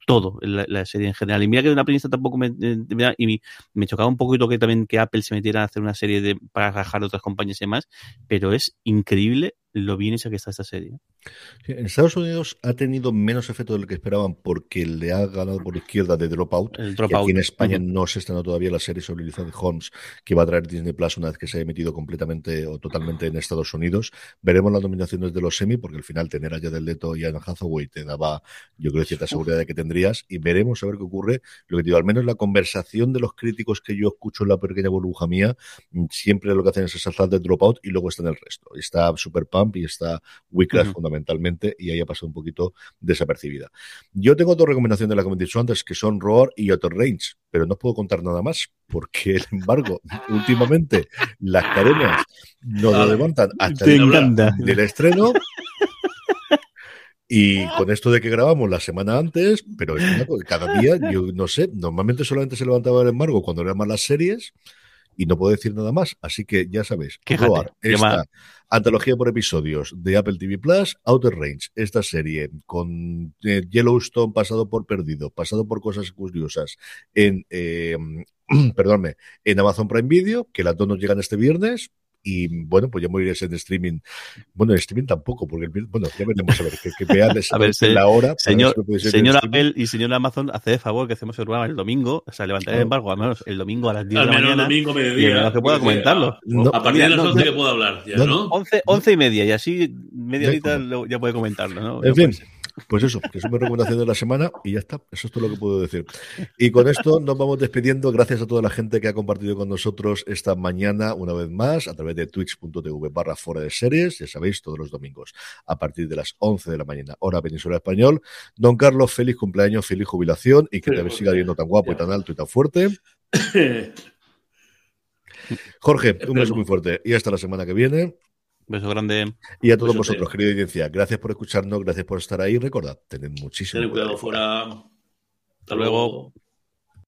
todo, la, serie en general. Y mira que una premisa tampoco me, me, y me chocaba un poquito que también que Apple se metiera a hacer una serie de, para rajar otras compañías y demás, pero es increíble lo bien hecha que está esta serie. En Estados Unidos ha tenido menos efecto de lo que esperaban porque le ha ganado por izquierda de Dropout. Aquí en España no se estrenó todavía la serie sobre Elizabeth Holmes que va a traer Disney Plus una vez que se haya emitido completamente o totalmente en Estados Unidos. Veremos las nominaciones de los semi porque al final tener a Jared Leto y a Anne Hathaway te daba, yo creo, cierta seguridad de que tendrías y veremos a ver qué ocurre. Lo que digo, al menos la conversación de los críticos que yo escucho en la pequeña burbuja mía, siempre lo que hacen es exaltar de Dropout y luego está en el resto. Está Super Pump y está Wickraft fundamentalmente y ahí ha pasado un poquito desapercibida. Yo tengo dos recomendaciones de la que he dicho antes que son Roar y Outer Range, pero no puedo contar nada más porque, sin embargo, últimamente las cadenas no lo levantan hasta el del estreno. Y con esto de que grabamos la semana antes, pero cada día, yo no sé, normalmente solamente se levantaba el embargo cuando eran más las series, y no puedo decir nada más. Así que ya sabéis, Quéjate, esta antología por episodios de Apple TV Plus, Outer Range, esta serie con eh, Yellowstone pasado por perdido, pasado por cosas curiosas en, eh, en Amazon Prime Video, que las dos nos llegan este viernes, y bueno, pues ya morirías en streaming. Bueno, en streaming tampoco, porque bueno, ya veremos a ver, que, que vean a ver, la hora. Señor, señor Apple y señor Amazon, hace de favor que hacemos el programa el domingo, o sea, levantaré el embargo al menos el domingo a las 10 al de la mañana. El domingo mediodía. Y que pueda comentarlo. No, a partir de las 11 que puedo hablar, ya, ¿no? 11, 11 y media, y así media horita ya puede comentarlo, ¿no? En fin. Pues eso, que es una recomendación de la semana y ya está. Eso es todo lo que puedo decir. Y con esto nos vamos despidiendo. Gracias a toda la gente que ha compartido con nosotros esta mañana, una vez más, a través de twitch.tv barra fuera de series. Ya sabéis, todos los domingos a partir de las 11 de la mañana, hora península español. Don Carlos, feliz cumpleaños, feliz jubilación y que te siga viendo tan guapo y tan alto y tan fuerte. Jorge, un beso muy fuerte y hasta la semana que viene. Beso grande. Y a todos vosotros, querida audiencia, gracias por escucharnos, gracias por estar ahí. Recordad, tened muchísimo Ten cuidado cuidado. fuera. Hasta luego. luego.